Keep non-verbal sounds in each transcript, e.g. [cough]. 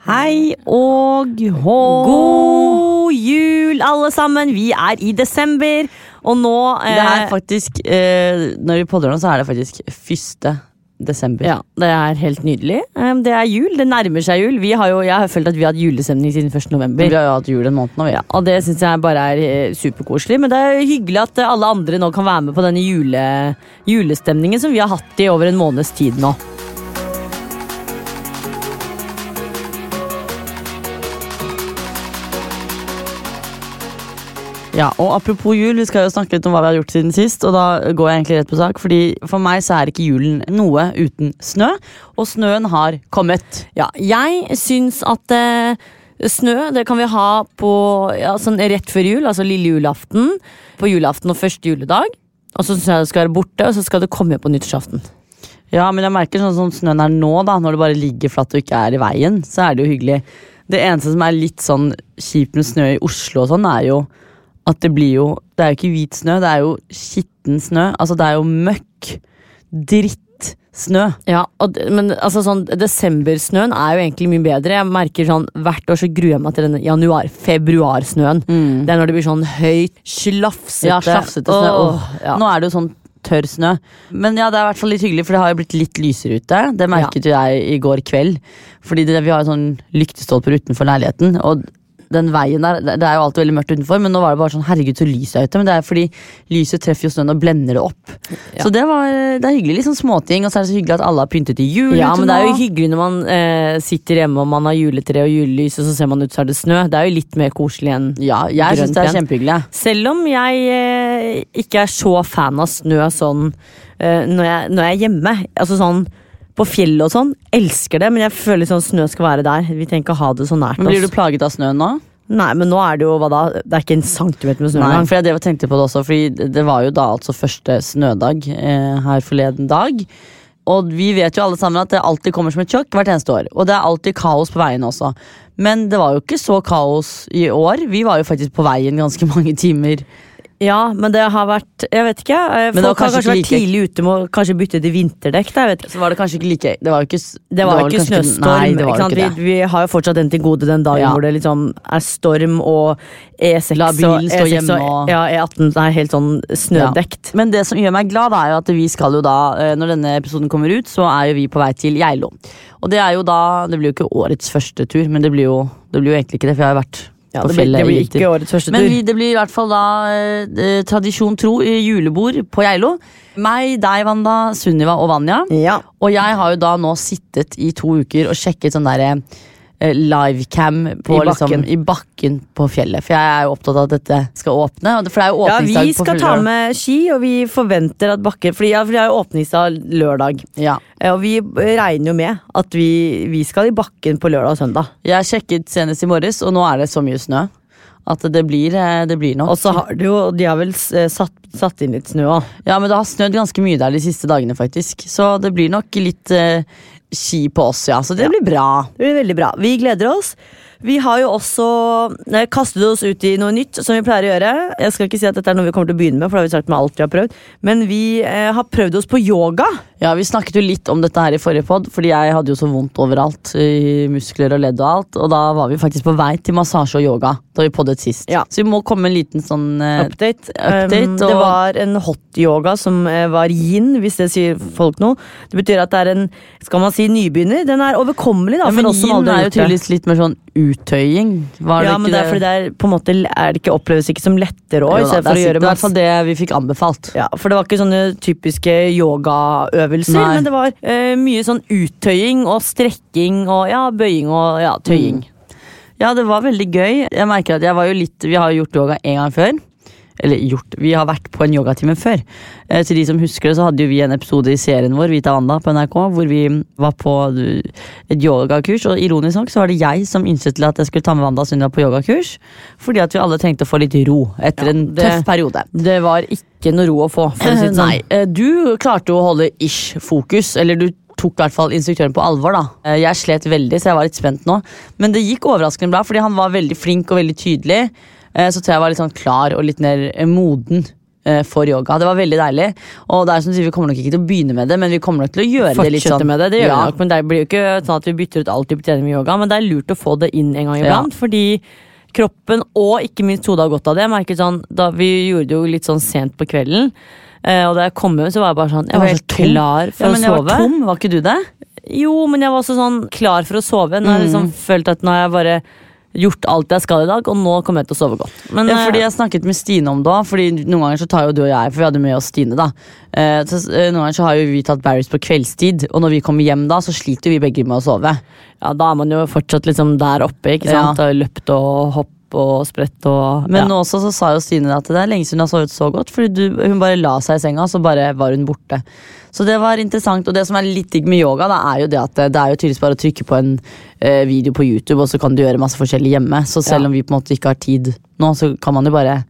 Hei og god jul, alle sammen. Vi er i desember, og nå eh, Det er faktisk eh, Når vi podder nå, så er det faktisk 1. desember. Ja, det er helt nydelig. Um, Det er jul. Det nærmer seg jul. Vi har jo, jeg har følt at vi har hatt julestemning siden 1. november. Vi har jo hatt jul en måned nå, vi. Ja, og det syns jeg bare er eh, superkoselig. Men det er hyggelig at eh, alle andre nå kan være med på denne jule, julestemningen som vi har hatt i over en måneds tid nå. Ja, og Apropos jul, vi skal jo snakke litt om hva vi har gjort siden sist. Og da går jeg egentlig rett på sak, fordi For meg så er ikke julen noe uten snø. Og snøen har kommet. Ja, jeg syns at eh, snø det kan vi ha på ja, sånn rett før jul, altså lille julaften. På julaften og første juledag. Og så jeg det skal være borte, og så skal det komme på nyttårsaften. Ja, men jeg merker sånn som snøen er nå, da, når det bare ligger flatt og ikke er i veien, så er det jo hyggelig. Det eneste som er litt sånn kjipt med snø i Oslo og sånn, er jo at det blir jo Det er jo ikke hvit snø, det er jo skitten snø. Altså, det er jo møkk. Drittsnø. Ja, og, d- men altså sånn Desembersnøen er jo egentlig mye bedre. Jeg merker sånn Hvert år så gruer jeg meg til denne januar-februarsnøen. Det er når det blir sånn høyt, slafsete. Ja, slafsete snø. Åh, Åh, ja. Nå er det jo sånn tørr snø. Men ja, det er i hvert fall litt hyggelig, for det har jo blitt litt lysere ute. Det merket jo jeg i går kveld. Fordi det, vi har jo sånn lyktestolper utenfor leiligheten. Og den veien der, det er jo alltid veldig mørkt utenfor, men nå var det bare sånn herregud så lyset er ute. Men det er fordi lyset treffer jo snøen og blender det opp. Så det, var, det er hyggelig. Liksom småting, og så er det så hyggelig at alle har pyntet i jul Ja, men det er jo hyggelig når man eh, sitter hjemme og man har juletre og julelys, og så ser man ut så er det snø. Det er jo litt mer koselig enn Ja, jeg syns det er kjempehyggelig. Selv om jeg eh, ikke er så fan av snø sånn eh, når, jeg, når jeg er hjemme. Altså sånn på fjellet og sånn. Elsker det, men jeg føler sånn snø skal være der. Vi trenger ikke ha det så nært Men Blir du plaget av snøen nå? Nei, men nå er det jo hva da? Det er ikke en centimeter med snø engang. for jeg drev og tenkte på det også, Fordi det var jo da altså første snødag eh, her forleden dag. Og vi vet jo alle sammen at det alltid kommer som et sjokk hvert eneste år. Og det er alltid kaos på veien også. Men det var jo ikke så kaos i år. Vi var jo faktisk på veien ganske [laughs] mange timer. Ja, men det har vært Jeg vet ikke. eh, Folk har kanskje kanskje vært like- tidlig ute med å kanskje bytte til vinterdekk. Da. Så var det kanskje ikke like Det var jo ikke, Det var det var ikke snøstorm. Nei, det var ikke det. Vi, vi har jo fortsatt den til gode den dagen Ja. hvor det liksom er storm og E6 La bilen stå E6 hjemme og- Ja, E18 er helt sånn snødekt. Men det som gjør meg glad, er jo at vi skal jo da, eh, når denne episoden kommer ut, så er jo vi på vei til Geilo. Og det er jo da Det blir jo ikke årets første tur, men det blir jo, det blir jo egentlig ikke det, for jeg har jo vært Ja, det, blir, det blir ikke årets første Men tur. vi, det blir i hvert fall da eh, eh, tradisjon tro i julebord på Geilo. Meg, deg, Wanda, Sunniva og Vanja. ja. Og jeg har jo da nå sittet i to uker og sjekket sånn derre eh, livecam på, I. Liksom, i bakken på fjellet. For jeg er jo opptatt av at dette skal åpne. For det er jo Ja, vi skal ta med ski, og vi forventer at bakken ja, for det er jo åpningsdag lørdag. Ja. Eh, Og vi regner jo med at vi, vi skal i bakken på lørdag og søndag. Jeg sjekket senest i morges, og nå er det så mye snø at det blir, eh, det blir nok. Og så har det jo, de har vel eh, satt, satt inn litt snø òg. Ja, men det har snødd ganske mye der de siste dagene, faktisk. Så det blir nok litt eh, ski på oss, ja. Så det blir bra. Det blir veldig bra. Vi gleder oss. Vi har jo også eh, kastet oss ut i noe nytt, som vi pleier å gjøre. Jeg skal ikke si at dette er noe vi kommer til å begynne med, for det har vi sagt med alt vi har prøvd. Men vi eh, har prøvd oss på yoga. Ja, Vi snakket jo litt om dette her i forrige pod, fordi jeg hadde jo så vondt overalt. I muskler og ledd og alt. Og da var vi faktisk på vei til massasje og yoga da vi poddet sist. Ja. Så vi må komme med en liten sånn eh, Update. update, Um, det var en hot yoga som eh, var yin, hvis det sier folk noe. Det betyr at det er en skal man si nybegynner. Den er overkommelig da, ja, Men for oss som yin aldri er har jo gjort det. tydeligvis litt mer sånn uttøying. Var Ja, det men det er fordi det er på en måte er det ikke oppleves ikke som lettere òg, det er sikkert i hvert fall det vi fikk anbefalt. Ja, for det var ikke sånne typiske yogaøvelser, men det var eh, mye sånn uttøying og strekking og ja, bøying og ja, tøying. Ja, det var veldig gøy. Jeg merker at jeg var jo litt Vi har jo gjort yoga en gang før. Eller gjort, vi har vært på en yogatime før. Eh, til de som husker det, så hadde jo vi en episode i serien vår Vita Wanda på NRK hvor vi var på eh, et yogakurs. Og ironisk nok så var det jeg som innsett til at jeg skulle ta med Wanda Sunniva på yogakurs. Fordi at vi alle trengte å få litt ro etter Ja, en det- tøff periode. Det var ikke noe ro å få, for å si det sånn. Nei, eh, du klarte å holde ish fokus, eller du tok i hvert fall instruktøren på alvor. da. Eh, Jeg slet veldig, så jeg var litt spent nå. Men det gikk overraskende bra, fordi han var veldig flink og veldig tydelig. Eh, Så tror jeg jeg var litt sånn klar og litt mer eh, moden eh, for yoga. Det var veldig deilig. Og det er som du sier, Vi kommer nok ikke til å begynne med det, men vi kommer nok til å gjøre det litt Fortsette sånn. med det, det gjør ja. vi nok, men det blir jo ikke sånn at vi bytter ut alltid på trening med yoga, men det er lurt å få det inn en gang iblant, fordi kroppen og ikke minst hodet har godt av det. Jeg merket sånn, da Vi gjorde det jo litt sånn sent på kvelden, og da jeg kom hjem, så var jeg bare sånn Jeg var så helt klar for Ja, å men jeg sove. var tom, var ikke du det? Jo, men jeg var også sånn klar for å sove. Nå har jeg liksom følt at nå har jeg bare gjort alt jeg skal i dag, og nå kommer jeg til å sove godt. Men Ja, fordi eh, jeg snakket med Stine om det fordi Noen ganger så tar jo du og jeg, for vi hadde med oss Stine. da eh, så, eh, Noen ganger så har jo vi tatt Barry's på kveldstid, og når vi kommer hjem da, så sliter vi begge med å sove. ja, da er man jo fortsatt liksom der oppe, ikke sant? Ja. Og løpt og hopp og spredt og Men ja. også så sa jo Stine at det er lenge siden hun har sovet så godt, fordi du, hun bare la seg i senga, så bare var hun borte. Så det var interessant, og det som er litt digg med yoga, da, er jo det at det, det er jo tydeligvis bare å trykke på en eh, video på YouTube, og så kan du gjøre masse forskjellig hjemme. Så selv Ja. om vi på en måte ikke har tid nå, så kan man jo bare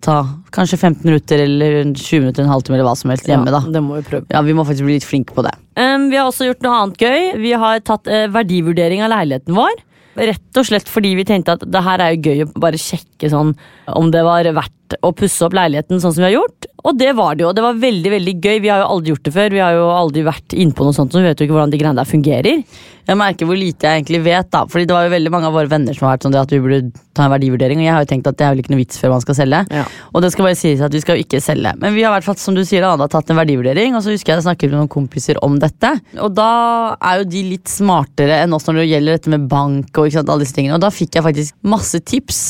ta kanskje 15 minutter eller 20 minutter, en halvtime eller hva som helst hjemme, da. Ja, det må vi prøve. Ja, vi må faktisk bli litt flinke på det. Um, vi har også gjort noe annet gøy. Vi har tatt uh, verdivurdering av leiligheten vår. Rett og slett fordi vi tenkte at det her er jo gøy å bare sjekke sånn om det var verdt å pusse opp leiligheten sånn som vi har gjort. Og det var det jo. Det var veldig veldig gøy. Vi har jo aldri gjort det før. Vi har jo aldri vært innpå noe sånt, så vi vet jo ikke hvordan de greiene der fungerer. Jeg merker hvor lite jeg egentlig vet, da. Fordi det var jo veldig mange av våre venner som har vært sånn at vi burde ta en verdivurdering, og jeg har jo tenkt at det er vel ikke noe vits før man skal selge. Ja. Og det skal bare sies at vi skal jo ikke selge. Men vi har i hvert fall, som du sier, da, tatt en verdivurdering, og så husker jeg jeg snakket med noen kompiser om dette. Og da er jo de litt smartere enn oss når det gjelder dette med bank og ikke sant, alle disse tingene. Og da fikk jeg faktisk masse tips.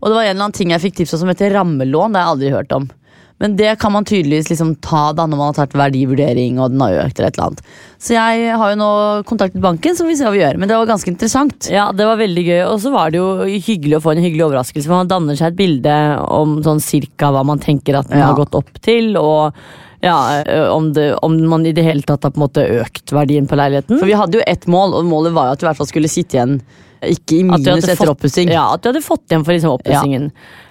Og det var en eller annen ting jeg fikk tips om som heter rammelån, det har jeg aldri hørt om. Men det kan man tydeligvis liksom ta da når man har tatt verdivurdering og den har økt. eller et eller annet. Så jeg har jo nå kontaktet banken, så vi ser hva vi gjør. Men det var ganske interessant. Ja, det var veldig gøy, og så var det jo hyggelig å få en hyggelig overraskelse. Man danner seg et bilde om sånn cirka hva man tenker at den Ja. har gått opp til, og ja, om, det, om man i det hele tatt har på en måte økt verdien på leiligheten. For vi hadde jo ett mål, og målet var jo at du i hvert fall skulle sitte igjen ikke i minus etter oppussing. Ja, at du hadde fått igjen for liksom oppussingen.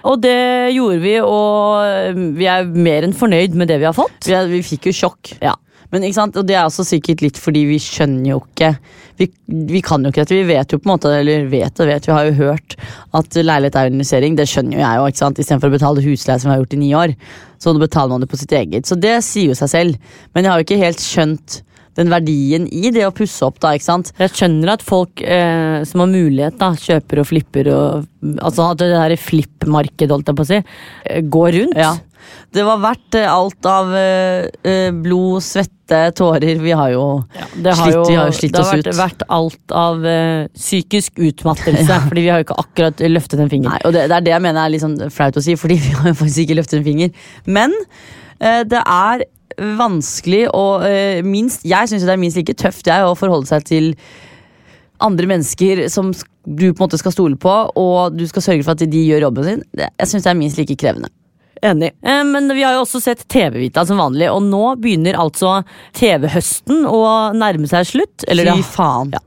Og det gjorde vi, og vi er mer enn fornøyd med det vi har fått. Vi, vi fikk jo sjokk. Ja. Men ikke sant? Og det er også sikkert litt fordi vi skjønner jo ikke Vi, vi kan jo ikke dette. Vi vet jo på en måte, eller vet og vet, vi har jo hørt at leilighet er investering. Det skjønner jo jeg sant? Istedenfor å betale husleie som vi har gjort i ni år, så betaler man det på sitt eget. Så det sier jo seg selv. Men jeg har jo ikke helt skjønt den verdien i det å pusse opp, da. ikke sant? Jeg skjønner at folk eh, som har mulighet, da, kjøper og flipper og Altså at det der flippmarkedet, holdt jeg på å si, eh, går rundt. Ja. Det var verdt eh, alt av eh, eh, blod, svette, tårer. Vi har jo Det har Slitt- jo, vi har jo slitt det har vært, vært alt av eh, psykisk utmattelse, [laughs] fordi vi har jo ikke akkurat løftet en finger. Nei, og det, det er det jeg mener er litt sånn flaut å si, fordi vi har jo faktisk ikke løftet en finger. Men eh, det er vanskelig og eh, minst Jeg syns det er minst like tøft jeg å forholde seg til andre mennesker som du på en måte skal stole på, og du skal sørge for at de gjør jobben sin, jeg syns det er minst like krevende. Enig. Eh, Men vi har jo også sett TV-Vita som vanlig, og nå begynner altså TV-høsten å nærme seg slutt. Eller Fy faen. ja.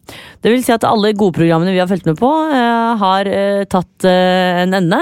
det vil si at alle gode programmene vi har fulgt med på, eh, har eh, tatt en ende.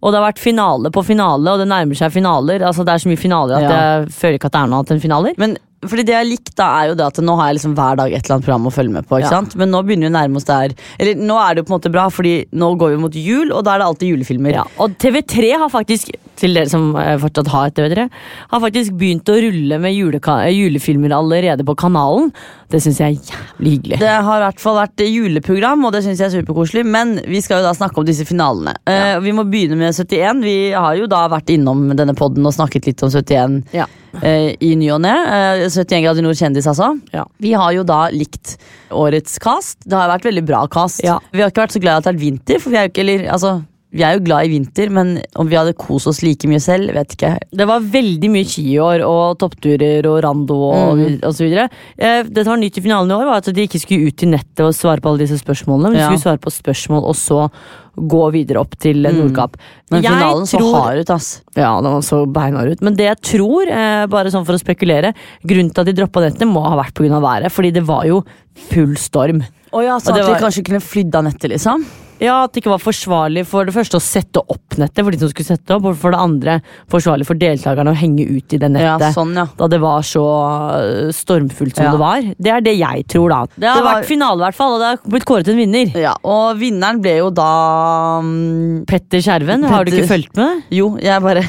Og det har vært finale på finale, og det nærmer seg finaler. Altså Det er så mye finaler at Ja. jeg føler ikke at det er noe annet enn finaler. Men fordi det jeg likte, er jo det at nå har jeg liksom hver dag et eller annet program å følge med på. ikke Ja. sant? Men nå begynner vi å nærme oss der. Eller nå er det jo på en måte bra, fordi nå går vi mot jul, og da er det alltid julefilmer. Ja, og TV3 har faktisk, til dere som eh, fortsatt har TV3, har faktisk begynt å rulle med julefilmer allerede på kanalen. Det syns jeg er jævlig hyggelig. Det har i hvert fall vært juleprogram, og det synes jeg er superkoselig. Men vi skal jo da snakke om disse finalene. Eh, vi må begynne med 71. Vi har jo da vært innom denne podden og snakket litt om 71 Ja. Eh, i ny og ne. Eh, 71 grader nord kjendis, altså. Ja. Vi har jo da likt årets cast. Det har vært veldig bra cast. Ja. Vi har ikke vært så glad i at det er vinter, for vi er jo ikke eller, altså, vi er jo glad i vinter, men om vi hadde kost oss like mye selv, vet ikke. Det var veldig mye skiår og toppturer og rando og, Mm. og så videre. Eh, Det som var nytt i finalen i år, var at de ikke skulle ut i nettet og svare på alle disse spørsmålene, men de Ja. skulle svare på spørsmål og så gå videre opp til eh, Nordkapp. Mm. Men Jeg finalen så tror- hard ut, ass. Ja, den så beinhard ut. Men det jeg tror, eh, bare sånn for å spekulere, grunnen til at de droppa nettet, må ha vært pga. været. Fordi det var jo full storm. Oh ja, så Og at de var- kanskje kunne flydd av nettet, liksom? Ja, At det ikke var forsvarlig for det første å sette opp nettet, for de som skulle sette opp, og for det andre forsvarlig for deltakerne å henge ut i det Ja, nettet. sånn, ja. Da det var så øh, stormfullt som Ja. det var. Det er det jeg tror, da. Det har var- vært finale, i hvert fall, og det har blitt kåret en vinner. Ja, og vinneren ble jo da um, Petter Skjerven, har du ikke fulgt med? Jo, jeg bare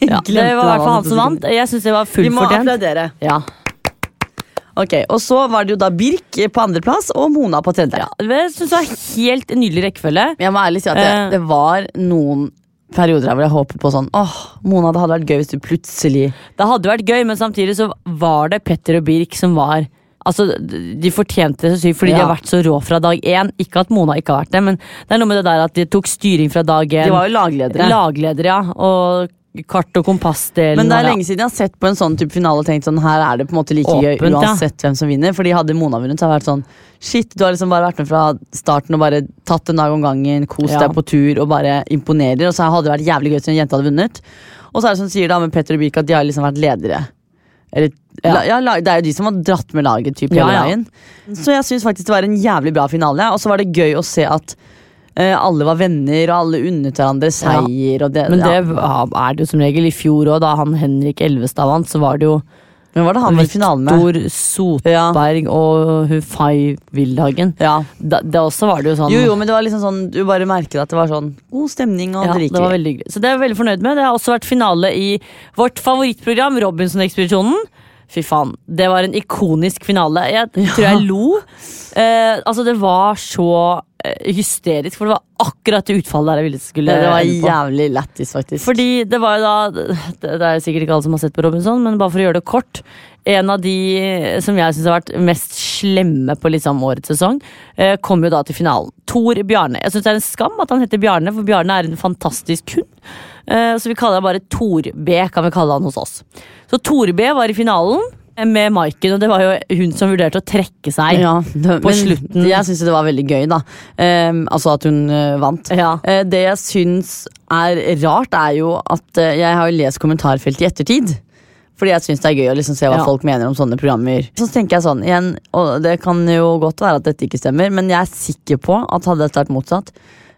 Ja, [laughs] det var i hvert fall han som vant. Jeg syns det var Vi må fortjent. applaudere. Ja. Ok, Og så var det jo da Birk på andreplass og Mona på tredje. Ja, det synes jeg var helt nydelig rekkefølge. Jeg må ærlig si at det, Eh. det var noen perioder der hvor jeg håpet på sånn Åh, Mona, det hadde vært gøy hvis du plutselig Det hadde vært gøy, men samtidig så var det Petter og Birk som var Altså, De fortjente det så sykt fordi de Ja. har vært så rå fra dag én. Ikke at Mona ikke har vært det, men det er noe med det der at de tok styring fra dag én. De var jo lagledere. Lagledere, ja. Og kart- og kompassdelen. Men det er lenge siden jeg har sett på en sånn type finale og tenkt sånn her er det på en måte like gøy uansett ja. hvem som vinner. Fordi hadde Mona vunnet, så hadde det vært sånn shit, du har liksom bare vært med fra starten og bare tatt en dag om gangen, kost Ja. deg på tur og bare imponerer. Og så hadde det vært jævlig gøy hvis en jente hadde vunnet. Og så er det som sier da med Petter og Birk at de har liksom vært ledere. Eller, Ja. la, ja, det er jo de som har dratt med laget typ, hele veien. Så jeg syns faktisk det var en jævlig bra finale. Og så var det gøy å se at alle var venner, og alle unnet hverandre seier. Og det, Men det ja, er det jo som regel. I fjor òg, da han Henrik Elvestad vant, så var det jo Men var det han var? Victor Sotberg og Hufai Wildhagen. Ja. Da, det også var det jo sånn Jo, jo, men det var liksom sånn Du bare merket at det var sånn god stemning. Og Ja, det det var veldig hyggelig. Så det er jeg veldig fornøyd med. Det har også vært finale i vårt favorittprogram, Robinson-ekspedisjonen. Fy faen, det var en ikonisk finale. Jeg tror jeg lo. Eh, altså, det var så eh, hysterisk, for det var akkurat det utfallet der jeg ville skulle det, var jævlig lættis, faktisk. Fordi det var jo da Det er sikkert ikke alle som har sett på Robinson, men bare for å gjøre det kort. En av de som jeg syns har vært mest slemme på liksom årets sesong, eh, kom jo da til finalen. Tor Bjarne. Jeg syns det er en skam at han heter Bjarne, for Bjarne er en fantastisk hund. Eh, så vi kaller han bare Tor B, kan vi kalle han hos oss. Så Tor B var i finalen eh, med Maiken, og det var jo hun som vurderte å trekke seg. ja, det, på slutten. Jeg syns det var veldig gøy, da. Um, altså at hun uh, vant. Ja. Uh, det jeg syns er rart, er jo at uh, jeg har lest kommentarfeltet i ettertid. Fordi jeg syns det er gøy å liksom se hva Ja. folk mener om sånne programmer. Så tenker jeg sånn, igjen, og det kan jo godt være at dette ikke stemmer, men jeg er sikker på at hadde dette vært motsatt,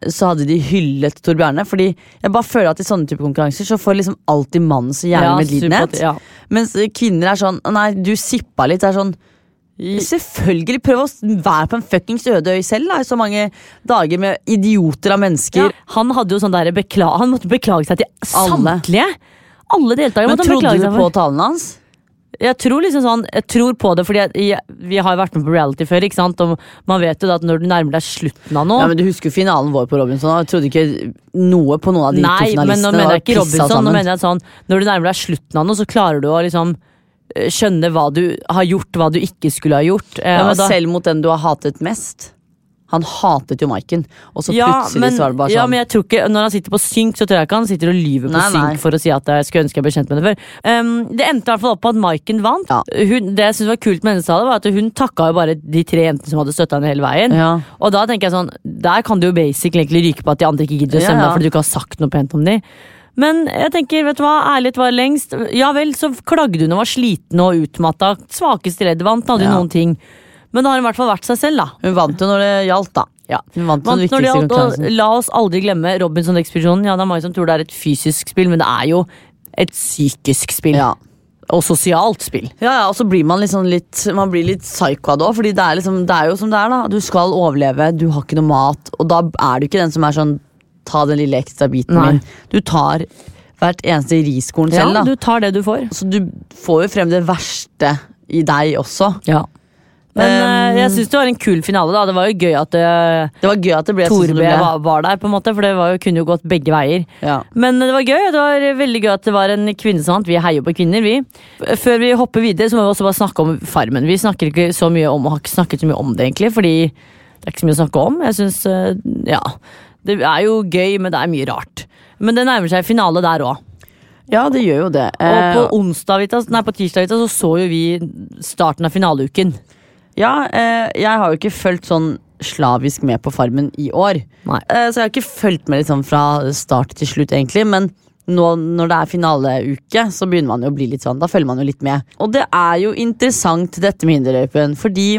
så hadde de hyllet Tor Bjarne. Fordi jeg bare føler at i sånne type konkurranser så får liksom alltid mannen så jævlig Ja, medlidenhet. ja. Mens kvinner er sånn Nei, du sippa litt. Det er sånn Selvfølgelig, prøv å være på en fuckings øde øy selv. Da, i så mange dager med idioter av mennesker. Ja, han hadde jo sånn der bekla Han måtte beklage seg til Alle. samtlige. Alle deltakere Men måtte han trodde du på talene talen hans? Jeg tror liksom sånn Jeg tror på det, fordi jeg, jeg, vi har jo vært med på reality før. ikke sant? Og man vet jo da at når du nærmer deg slutten av noe Ja, men Du husker jo finalen vår på Robinson. Jeg trodde ikke noe på noen av de to Nei, men nå mener jeg ikke Robinson. Nå mener jeg sånn Når du nærmer deg slutten av noe, så klarer du å liksom eh, skjønne hva du har gjort, hva du ikke skulle ha gjort. Eh, ja, men da- Selv mot den du har hatet mest. Han hatet jo Maiken, og så Ja, plutselig men, så var det bare sånn ja, men jeg tror ikke, Når han sitter på synk, så tror jeg ikke han sitter og lyver på synk for å si at jeg skulle ønske jeg ble kjent med det før. Um, det endte i hvert fall opp på at Maiken vant. Ja. Hun, det jeg synes var kult med hennes tale, var at hun takka jo bare de tre jentene som hadde støtta henne hele veien. Ja. Og da tenker jeg sånn, der kan du jo basically egentlig ryke på at de andre ikke gidder å stemme ja. deg fordi du ikke har sagt noe pent om de. Men jeg tenker, vet du hva, ærlighet var lengst. Ja vel, så klagde hun og var sliten og utmatta. Svakeste ledd vant, hadde Ja. noen ting. Men da har hun i hvert fall vært seg selv, da. Hun vant jo når det gjaldt, da. Ja. Hun vant, Vant når det gjaldt, og la oss aldri glemme Robinson-ekspedisjonen. Ja, det er mange som tror det er et fysisk spill, men det er jo et psykisk spill. Ja. Og sosialt spill. Ja, ja, og så blir man liksom litt Man blir litt psycho av det òg, Fordi det er, liksom, det er jo som det er, da. Du skal overleve, du har ikke noe mat, og da er du ikke den som er sånn Ta den lille ekstra biten Nei. min. Du tar hvert eneste riskorn Ja, selv, da. du tar det du får. Så du får jo frem det verste i deg også. Ja. Men Um, eh, jeg syns det var en kul finale. da Det var jo gøy at det, Det var gøy at det ble sånn det ble. var, var der, på en måte for det var jo, kunne jo gått begge veier. Ja. Men det var gøy. Det var veldig gøy at det var en kvinne som vant. Vi heier på kvinner, vi. Før vi hopper videre, så må vi også bare snakke om Farmen. Vi snakker ikke så mye om, har ikke snakket så mye om det, egentlig, fordi det er ikke så mye å snakke om. Jeg synes, eh, ja Det er jo gøy, men det er mye rart. Men det nærmer seg finale der òg. ja, det gjør jo det. Og på Eh, onsdag, nei, på tirsdag så så jo vi starten av finaleuken. Ja, eh, jeg har jo ikke fulgt sånn slavisk med på Farmen i år. Nei. Eh, Så jeg har ikke fulgt med liksom fra start til slutt, egentlig. Men nå når det er finaleuke, så begynner man jo å bli litt sånn. Da følger man jo litt med. Og det er jo interessant, dette med hinderløypen, fordi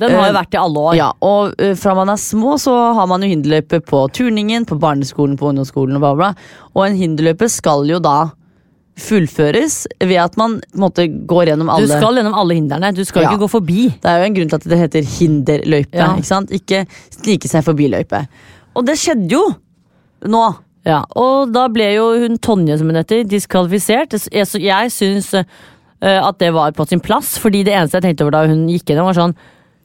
Den har jo Eh, vært i alle år. ja, og fra man er små, så har man jo hinderløype på turningen, på barneskolen, på ungdomsskolen og bla, bla. Og en hinderløype skal jo da fullføres ved at man måte går gjennom alle Du skal gjennom alle hindrene. Du skal Ja. ikke gå forbi. Det er jo en grunn til at det heter hinderløype. Ja. Ikke sant? Ikke snike seg forbi løype. Og det skjedde jo nå. Ja, og da ble jo hun Tonje som hun heter, diskvalifisert. Jeg, jeg syns eh, at det var på sin plass, fordi det eneste jeg tenkte over da hun gikk gjennom, var sånn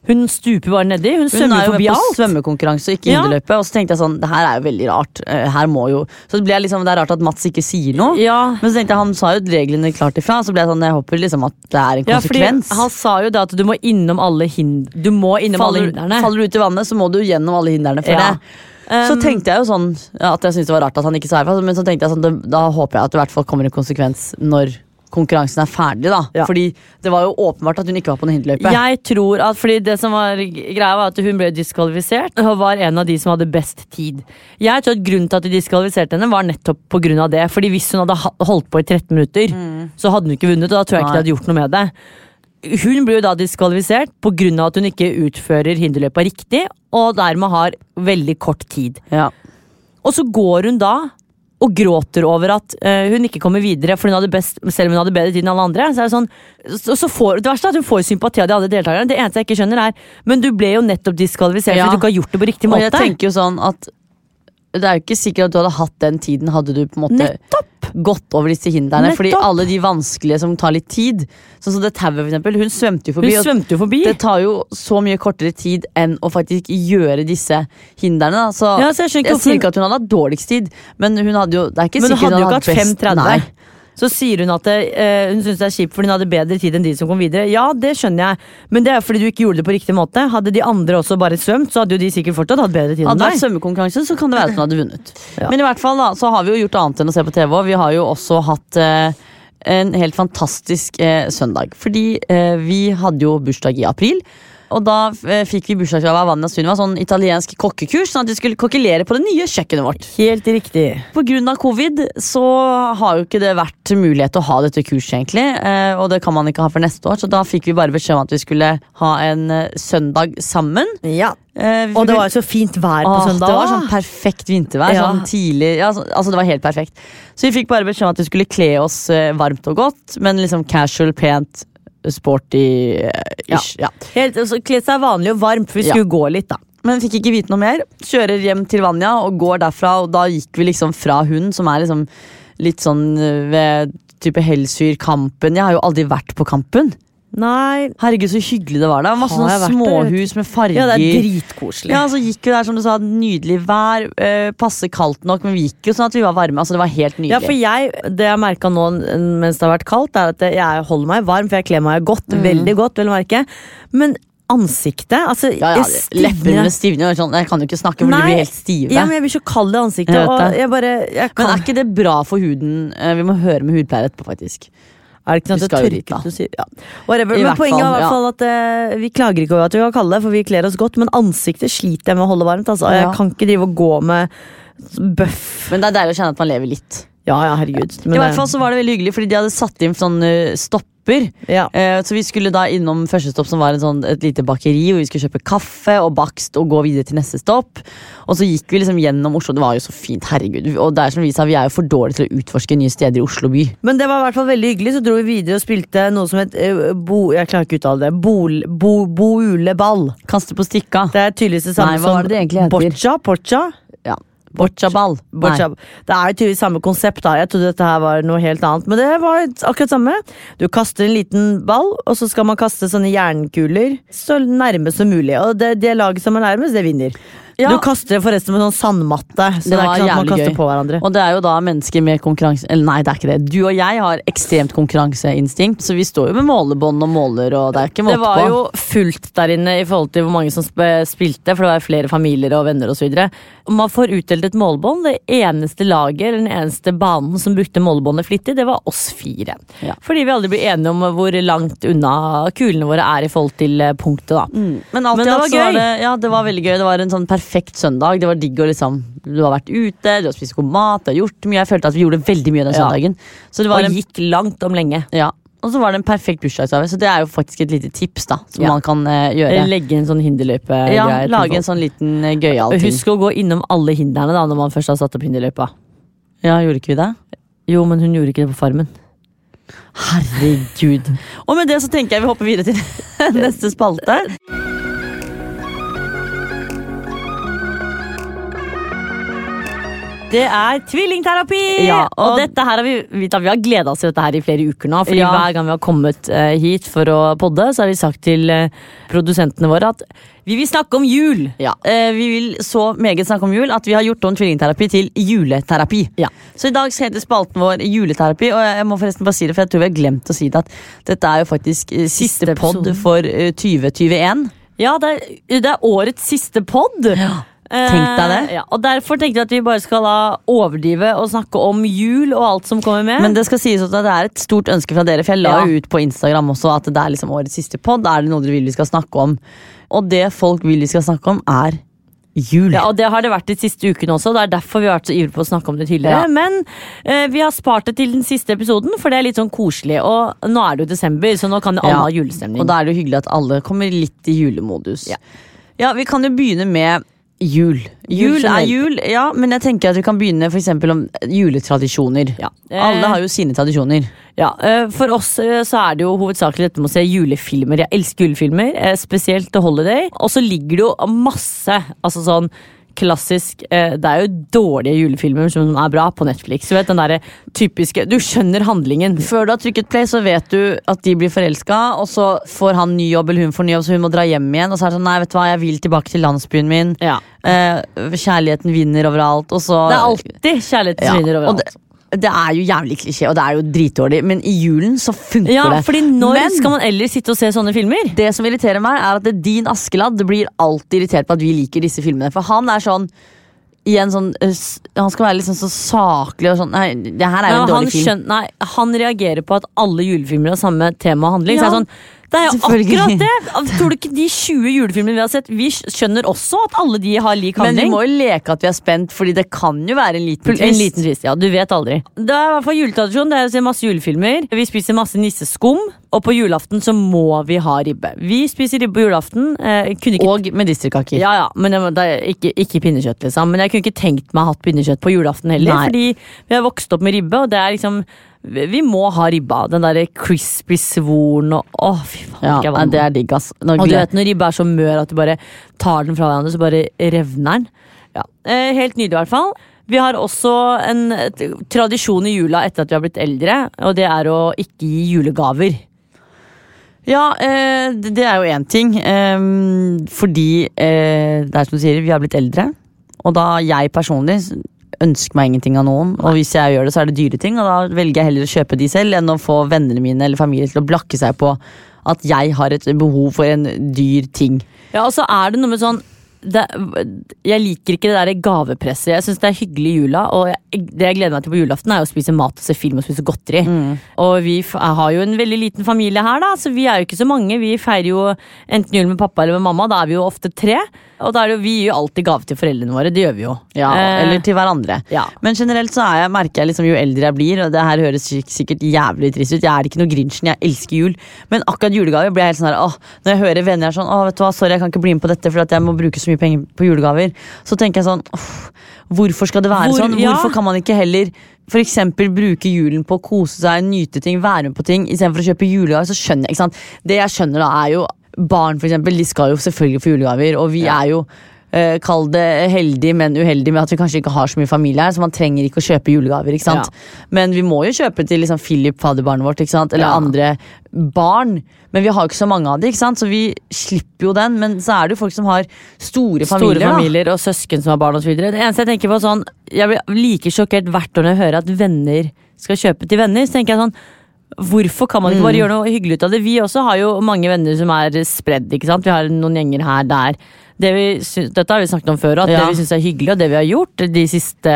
Hun stuper bare nedi. Hun svømmer Hun svømmer er jo med på svømmekonkurranse, ikke Ja. Og så tenkte jeg sånn, det her er jo veldig rart. Eh, Her må jo Så det ble liksom, det er rart at Mats ikke sier noe. Ja, Men så tenkte jeg, han sa jo reglene klart ifra, så ble jeg sånn, jeg håper liksom at det er en ja konsekvens. han sa jo det at du må innom alle hind... Du må innom alle faller, hindrene. faller du ut i vannet, så må du gjennom alle hindrene for Ja. det. Så Um, tenkte jeg jo sånn ja, at jeg syntes det var rart at han ikke sa ifra, men så tenkte jeg sånn, da håper jeg at det i hvert fall kommer en konsekvens når konkurransen er ferdig. da Ja. Fordi det var jo åpenbart at hun ikke var på noen hinderløype. Jeg tror at fordi det som var greia var at hun ble diskvalifisert og var en av de som hadde best tid. Jeg tror at Grunnen til at de diskvalifiserte henne, var nettopp på grunn av det. Fordi hvis hun hadde holdt på i 13 minutter, så hadde hun ikke vunnet. Og da tror jeg ikke de hadde gjort noe med det. Hun blir jo da diskvalifisert pga. at hun ikke utfører hinderløypa riktig, og dermed har veldig kort tid. Ja. Og så går hun da og gråter over at uh, hun ikke kommer videre for hun hadde best, selv om hun hadde bedre tid enn alle andre. Så er det sånn, så, så får, det verste er at hun får sympati av de andre deltakerne. Det eneste jeg ikke skjønner er Men du ble jo nettopp diskvalifisert Ja. fordi du ikke har gjort det på riktig måte. Og jeg tenker jo sånn at det er jo ikke sikkert at du hadde hatt den tiden hadde du på en måte Nettopp! gått over disse hindrene. Fordi alle de vanskelige som tar litt tid, sånn som det tauet for eksempel, hun svømte jo forbi. Hun svømte jo forbi. det tar jo så mye kortere tid enn å faktisk gjøre disse hindrene. Så, Ja, så jeg jeg sier ikke at hun hadde hatt dårligst tid, men hun hadde jo Det er ikke Men hun hadde jo ikke hatt best- 5.30. Nei. Så sier hun at eh, hun syns det er kjipt fordi hun hadde bedre tid enn de som kom videre. Ja, det skjønner jeg, men det er fordi du ikke gjorde det på riktig måte. Hadde de andre også bare svømt, så hadde jo de sikkert fortsatt hatt bedre tid enn Hadde det vært deg. svømmekonkurranse, så kan det være at hun hadde vunnet. [laughs] Ja. Men i hvert fall da, så har vi jo gjort annet enn å se på TV. Og vi har jo også hatt eh, en helt fantastisk eh, søndag. Fordi eh, vi hadde jo bursdag i april. Og da eh, fikk vi bursdagsgave av Vanja Sunniva, sånn italiensk kokkekurs, sånn at vi skulle kokkelere på det nye kjøkkenet vårt. Helt riktig. På grunn av covid så har jo ikke det vært mulighet til å ha dette kurset, egentlig. Eh, og det kan man ikke ha for neste år, så da fikk vi bare beskjed om at vi skulle ha en eh, søndag sammen. Ja. Eh, Og det var jo så fint vær på ah, søndag. Det var sånn perfekt vintervær. Ja. Sånn tidlig ja, så- Altså Det var helt perfekt. Så vi fikk bare beskjed om at vi skulle kle oss eh, varmt og godt, men liksom casual, pent, sporty eh, ish. Ja. Helt, altså, Kle seg vanlig og varmt, for vi Ja. skulle gå litt, da. Men fikk ikke vite noe mer. Kjører hjem til Vanja og går derfra, og da gikk vi liksom fra hun, som er liksom litt sånn eh, ved type Helsfyr Kampen. Jeg har jo aldri vært på Kampen. Nei Herregud, så hyggelig det var da. Masse sånne småhus med farger. Ja, det er dritkoselig. Ja, så gikk vi der, som du sa, nydelig vær. Eh, passe kaldt nok, men vi gikk jo sånn at vi var varme. Altså, det var helt nydelig. Ja, for jeg, Det jeg merka nå mens det har vært kaldt, er at jeg holder meg varm, for jeg kler meg godt. Mm. Veldig godt, vil du merke. Men ansiktet. Altså, Ja, ja. Leppene stivner. Sånn. Jeg kan jo ikke snakke, for de blir helt stive. Ja, men jeg blir så kald i ansiktet. Jeg jeg bare jeg kan, Men er ikke det bra for huden? Eh, Vi må høre med hudpleier etterpå, faktisk. Er det ikke sant? Vi det skal jo dit, da. Ja. Whatever. Men poenget er i hvert fall at uh, vi klager ikke over at vi var kalde, for vi kler oss godt. Men ansiktet sliter jeg med å holde varmt. Altså. Ja. Jeg kan ikke drive og gå med bøff. Men det er deilig å kjenne at man lever litt. Ja, ja, herregud. Men I hvert fall så var det veldig hyggelig, fordi de hadde satt inn sånn stopp stopper. ja. Eh, Så vi skulle da innom første stopp, som var en sånn, et lite bakeri, hvor vi skulle kjøpe kaffe og bakst og gå videre til neste stopp. Og så gikk vi liksom gjennom Oslo. Det var jo så fint, herregud. Og det er som vi sa, vi er jo for dårlige til å utforske nye steder i Oslo by. Men det var i hvert fall veldig hyggelig. Så dro vi videre og spilte noe som het uh, bo, Jeg klarer ikke å uttale det. Bol, bo, bouleball. Kaste på stikka. Det er tydeligvis det samme Nei, var det det egentlig heter? Boccia? Porcia? Ja. Boccia-ball. Boccia. Det er jo tydeligvis samme konsept. da Jeg trodde dette her var noe helt annet, men det var akkurat samme. Du kaster en liten ball, og så skal man kaste sånne jernkuler så nærme som mulig. Og det, det laget som er nærmest, det vinner. Ja. Du kaster forresten med sånn sandmatte, så det, Det er ikke sånn at man kaster gøy. på hverandre. Og det er jo da mennesker med konkurranse Eller nei, det er ikke det. Du og jeg har ekstremt konkurranseinstinkt, så vi står jo med målebånd og måler, og det er ikke Det var på. jo fullt der inne i forhold til hvor mange som sp- spilte, for det var flere familier og venner osv. Man får utdelt et målebånd. Det eneste laget eller den eneste banen som brukte målebåndet flittig, det var oss fire. Ja. Fordi vi aldri blir enige om hvor langt unna kulene våre er i forhold til eh, punktet. da. Men alt i det alt var så var det, ja, det var veldig gøy. Det var en sånn perfekt søndag. Det var digg å liksom Du har vært ute, du har spist god mat, du har gjort mye. Jeg følte at vi gjorde veldig mye den søndagen. Så det var Og en, gikk langt om lenge. ja. Og så var det en perfekt bursdagsgave, så det er jo faktisk et lite tips da som Ja. man kan uh, gjøre. Legge en sånn hinderløype. Ja, Lage en sånn liten uh, gøyal ting. Husk å gå innom alle hindrene da når man først har satt opp hinderløypa. Ja, gjorde ikke vi det? Jo, men hun gjorde ikke det på Farmen. Herregud. [laughs] Og med det så tenker jeg vi hopper videre til [laughs] neste spalte. Det er tvillingterapi! Ja, og, og- dette her har vi, vi, vi har gleda oss til dette her i flere uker nå. Fordi Ja. hver gang vi har kommet eh, hit for å podde, så har vi sagt til eh, produsentene våre at vi vil snakke om jul. Ja, eh, Vi vil så meget snakke om jul at vi har gjort om tvillingterapi til juleterapi. Ja. Så i dag heter spalten vår juleterapi, og jeg må forresten bare si det, for jeg tror vi har glemt å si det, at dette er jo faktisk siste, Siste pod for eh, 2021. Ja, det er, det er årets siste pod. Tenk deg det. Ja, og Derfor tenkte vi at vi bare skal da overdrive og snakke om jul og alt som kommer med. Men det skal sies at det er et stort ønske fra dere, for jeg la Ja. ut på Instagram også at det er liksom årets siste pod. Er det noe dere vil vi skal snakke om? Og det folk vil vi skal snakke om, er jul. Ja, og Det har det vært de siste ukene også. Det er derfor vi har vært så ivrige på å snakke om det tidligere. Ja. Men eh, vi har spart det til den siste episoden, for det er litt sånn koselig. Og nå er det jo desember, så nå kan alle Ja. ha julestemning. Og da er det jo hyggelig at alle kommer litt i julemodus. Ja. Ja, vi kan jo begynne med jul. Jul er jul, ja, men jeg tenker at vi kan begynne for om juletradisjoner. Ja. Alle har jo sine tradisjoner. Ja, eh, For oss eh, så er det jo hovedsakelig dette med å se julefilmer. Jeg elsker julefilmer, eh, spesielt The Holiday. Og så ligger det jo masse altså sånn klassisk eh, Det er jo dårlige julefilmer som er bra på Netflix. Du vet den der typiske Du skjønner handlingen. Før du har trykket play, så vet du at de blir forelska, og så får han ny jobb, eller hun får ny jobb, så hun må dra hjem igjen. Og så er det sånn, nei, vet du hva, jeg vil tilbake til landsbyen min. Ja. Eh, kjærligheten vinner overalt, og så Det er alltid kjærlighet som Ja, vinner og overalt. det, det er jo jævlig klisjé, og det er jo dritdårlig, men i julen så funker Ja, det. fordi når Men- skal man ellers sitte og se sånne filmer? Det som irriterer meg, er at det din Askeladd blir alltid irritert på at vi liker disse filmene. For han er sånn i en sånn eh, Han skal være liksom så saklig og sånn Nei, det her er jo Ja, en dårlig film. skjøn- nei, han reagerer på at alle julefilmer har samme tema og handling. Så Ja, er det, sånn, det er jo akkurat det! Tror du ikke de 20 julefilmene vi har sett, vi skjønner også at alle de har lik handling. Men vi må jo leke at vi er spent, Fordi det kan jo være en liten En liten twist, ja. Du vet aldri. Det er i hvert fall juletradisjon. Det er å se masse julefilmer. Vi spiser masse nisseskum, og på julaften så må vi ha ribbe. Vi spiser ribbe på julaften. Eh, kunne ikke Og medisterkaker. Ja, ja, men er ikke, ikke pinnekjøtt, liksom. Men jeg kunne ikke tenkt meg å ha hatt pinnekjøtt på julaften heller. Nei. Fordi vi har vokst opp med ribbe, og det er liksom Vi må ha ribba. Den derre crispy svoren og Å, fy faen. Ja, det er digg, ass. Nå og du vet når ribba er så mør at du bare tar den fra hverandre, så bare revner den. Ja. Eh, helt nydelig, i hvert fall. Vi har også en tradisjon i jula etter at vi har blitt eldre, og det er å ikke gi julegaver. Ja, eh, det er jo én ting. Eh, fordi eh, det er som du sier, vi har blitt eldre. Og da jeg personlig ønsker meg ingenting av noen. Og hvis jeg gjør det, så er det dyre ting. Og da velger jeg heller å kjøpe de selv enn å få vennene mine eller familie til å blakke seg på at jeg har et behov for en dyr ting. Ja, og så er det noe med sånn det, jeg liker ikke det der gavepresset. Jeg syns det er hyggelig i jula. Og jeg, det jeg gleder meg til på julaften, er å spise mat og se film og spise godteri. Og vi har jo en veldig liten familie her, da, så vi er jo ikke så mange. Vi feirer jo enten jul med pappa eller med mamma. Da er vi jo ofte tre. Og da er det jo, vi gir jo alltid gave til foreldrene våre. Det gjør vi jo. Ja, Eh, Eller til hverandre. ja. Men generelt så er jeg, merker jeg liksom jo eldre jeg blir, og det her høres sikkert jævlig trist ut, jeg er ikke noe grinchen, jeg elsker jul, men akkurat julegave blir jeg helt sånn her, åh, når jeg hører venner er sånn, åh, vet du hva, sorry, jeg kan ikke bli med på dette, fordi at jeg må bruke så mye penger på julegaver, så tenker jeg sånn, åh, hvorfor skal det være Hvor- sånn? ja. Hvorfor kan man ikke heller for eksempel bruke julen på å kose seg, nyte ting, være med på ting, i stedet for å kjøpe julegaver, så skjønner jeg, ikke sant? Det jeg skjønner da er jo, barn for eksempel, de skal jo selvfølgelig få julegaver, og vi er jo, eh, kall det heldig, men uheldig med at vi kanskje ikke har så mye familie her, så man trenger ikke å kjøpe julegaver. ikke sant? Men vi må jo kjøpe til liksom Philip, fadderbarnet vårt, ikke sant? eller Ja. andre barn. Men vi har jo ikke så mange av dem, ikke sant? så vi slipper jo den. Men så er det jo folk som har store familier. Store da. og søsken som har barn osv. Det eneste jeg tenker på sånn Jeg blir like sjokkert hvert år når jeg hører at venner skal kjøpe til venner. Så tenker jeg sånn Hvorfor kan man ikke Mm. bare gjøre noe hyggelig ut av det? Vi også har jo mange venner som er spredd. ikke sant? Vi har noen gjenger her der. Det vi syns, dette har vi snakket om før, at Ja. det vi syns er hyggelig, og det vi har gjort de siste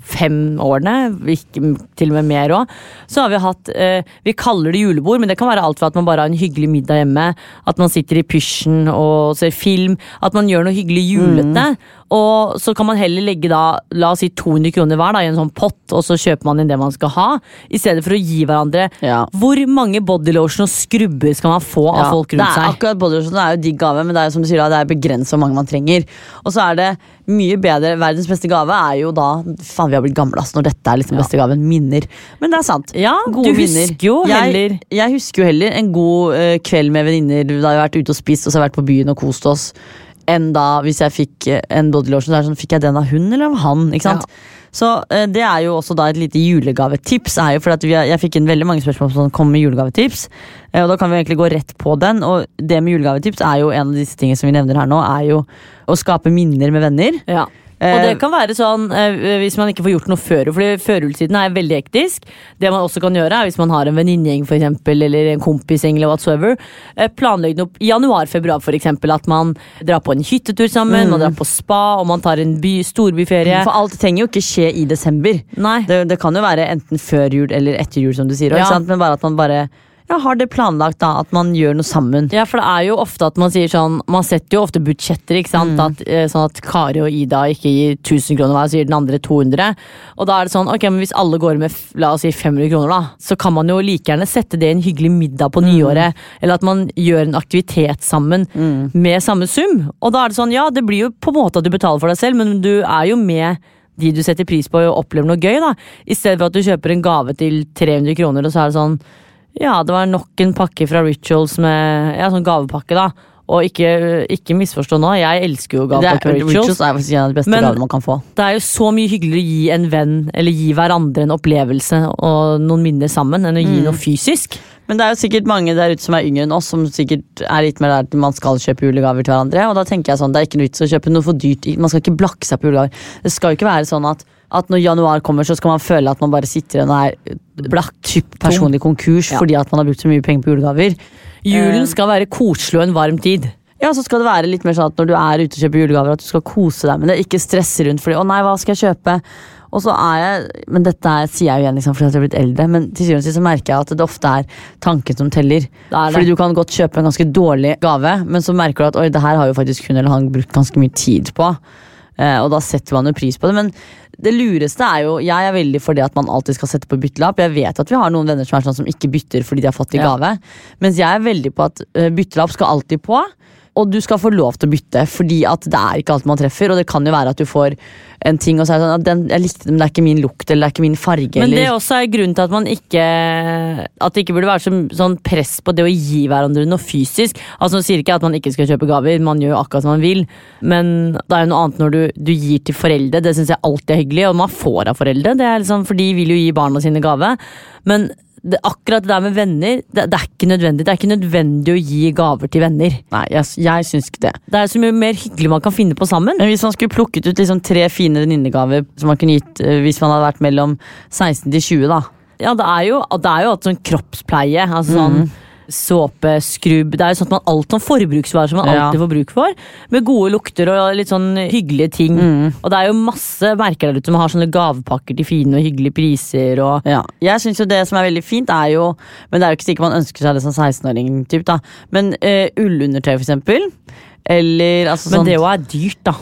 fem årene, ikke, til og med mer òg, så har vi hatt eh, Vi kaller det julebord, men det kan være alt fra at man bare har en hyggelig middag hjemme, at man sitter i pysjen og ser film, at man gjør noe hyggelig julete. Og så kan man heller legge da, la oss si 200 kroner hver da, i en sånn pott, og så kjøper man inn det man skal ha, i stedet for å gi hverandre Ja. Hvor mange bodylotion og skrubber skal man få av Ja, folk det rundt er seg? akkurat bodylotion er jo digg gave, men det er jo som du sier da, det er begrenset hvor mange man trenger. Og så er det mye bedre, verdens beste gave er jo da Faen, vi har blitt gamle altså, når dette er liksom beste gaven. Minner. Men det er sant. Ja, Gode du minner. husker jo heller jeg, jeg husker jo heller en god uh, kveld med venninner da vi har vært ute og spist og så har vært på byen og kost oss, enn da hvis jeg fikk en en bodylotion. Så er det sånn, fikk jeg den av hun eller av han? Ikke sant? Så eh, det er jo også da et lite julegavetips. Er jo for at vi har, Jeg fikk inn veldig mange spørsmål som kom med julegavetips. eh, Og da kan vi egentlig gå rett på den. Og det med julegavetips er jo en av disse tingene som vi nevner her nå, er jo å skape minner med venner. Ja. Og det kan være sånn eh, hvis man ikke får gjort noe før. for førjulstiden er veldig hektisk. Det man også kan gjøre, er hvis man har en venninnegjeng eller en kompisgjeng, eller whatsoever. eh, Planlegge noe i januar-februar, eksempel. At man drar på en hyttetur sammen, man drar på spa, og man tar en by, storbyferie. For alt trenger jo ikke skje i desember. Det, det kan jo være enten før jul eller etter jul, som du sier. Ja. Ikke sant? Men bare at man bare ja, har det planlagt, da. At man gjør noe sammen. Ja, for det er jo ofte at man sier sånn Man setter jo ofte budsjetter, ikke sant? At, eh, sånn at Kari og Ida ikke gir 1000 kroner hver, så gir den andre 200. Og da er det sånn, ok, men hvis alle går med la oss si 500 kroner, da, så kan man jo like gjerne sette det i en hyggelig middag på nyåret. Eller at man gjør en aktivitet sammen med samme sum. Og da er det sånn, ja, det blir jo på en måte at du betaler for deg selv, men du er jo med de du setter pris på og opplever noe gøy, da. I stedet for at du kjøper en gave til 300 kroner, og så er det sånn ja, det var nok en pakke fra Rituals med Ja, sånn gavepakke, da. Og ikke, ikke misforstå nå, jeg elsker jo gaver på fra Rituals er faktisk en av de beste Men- gavene man kan få. Det er jo så mye hyggeligere å gi en venn, eller gi hverandre en opplevelse og noen minner sammen, enn å gi noe fysisk. Men det er jo sikkert mange der ute som er yngre enn oss, som sikkert er litt mer der at man skal kjøpe julegaver til hverandre. Og da tenker jeg sånn, det er ikke noe vits å kjøpe noe for dyrt. Man skal ikke blakke seg på julegaver. Det skal jo ikke være sånn at, at når januar kommer, så skal man føle at man bare sitter igjen og er blakk, personlig konkurs Ja. fordi at man har brukt så mye penger på julegaver. Julen skal være koselig og en varm tid. Ja, så skal det være litt mer sånn at når du er ute og kjøper julegaver, at du skal kose deg med det. Ikke stresse rundt fordi 'å nei, hva skal jeg kjøpe'? Og så er jeg, Men dette er, sier jeg jo igjen liksom, fordi jeg har blitt eldre, men til syvende og sist merker jeg at det ofte er tanken som teller. Det det. Fordi du kan godt kjøpe en ganske dårlig gave, men så merker du at oi, det her har jo faktisk hun eller han brukt ganske mye tid på. Eh, og da setter man jo pris på det. Men det lureste er jo Jeg er veldig for det at man alltid skal sette på byttelapp. Jeg vet at vi har noen venner som er sånn som ikke bytter fordi de har fått i Ja. gave. Mens jeg er veldig på at eh, byttelapp skal alltid på. Og du skal få lov til å bytte, fordi at det er ikke alt man treffer. Og det kan jo være at du får en ting, og så er det sånn at den, jeg likte den, men det er ikke min lukt eller det er ikke min farge. Men det er også er grunnen til at man ikke At det ikke burde være så, sånn press på det å gi hverandre noe fysisk. Altså Nå sier ikke at man ikke skal kjøpe gaver, man gjør jo akkurat som man vil. Men det er jo noe annet når du, du gir til foreldre. Det syns jeg alltid er hyggelig, og man får av foreldre. Det er liksom, for de vil jo gi barna sine gave. Men det, akkurat det der med venner, det, det er ikke nødvendig. Det er ikke nødvendig å gi gaver til venner. Nei, jeg, jeg syns ikke det. Det er så mye mer hyggelig man kan finne på sammen. Men hvis man skulle plukket ut liksom tre fine venninnegaver som man kunne gitt eh, hvis man hadde vært mellom 16 til 20, da. Ja, det er jo, det er jo alt sånn kroppspleie. Altså sånn såpe, skrubb. Det er jo sånn at man alt sånn forbruksvarer som man Ja. alltid får bruk for. Med gode lukter og litt sånn hyggelige ting. Mm. Og det er jo masse merker der ute som har sånne gavepakker til fine og hyggelige priser. Og Ja, jeg synes jo Det som er veldig fint, er jo Men det er jo ikke sikkert man ønsker seg det som 16-åring. da Men uh, ullundertøy, for eksempel. Eller altså Men sånn det jo er dyrt, da.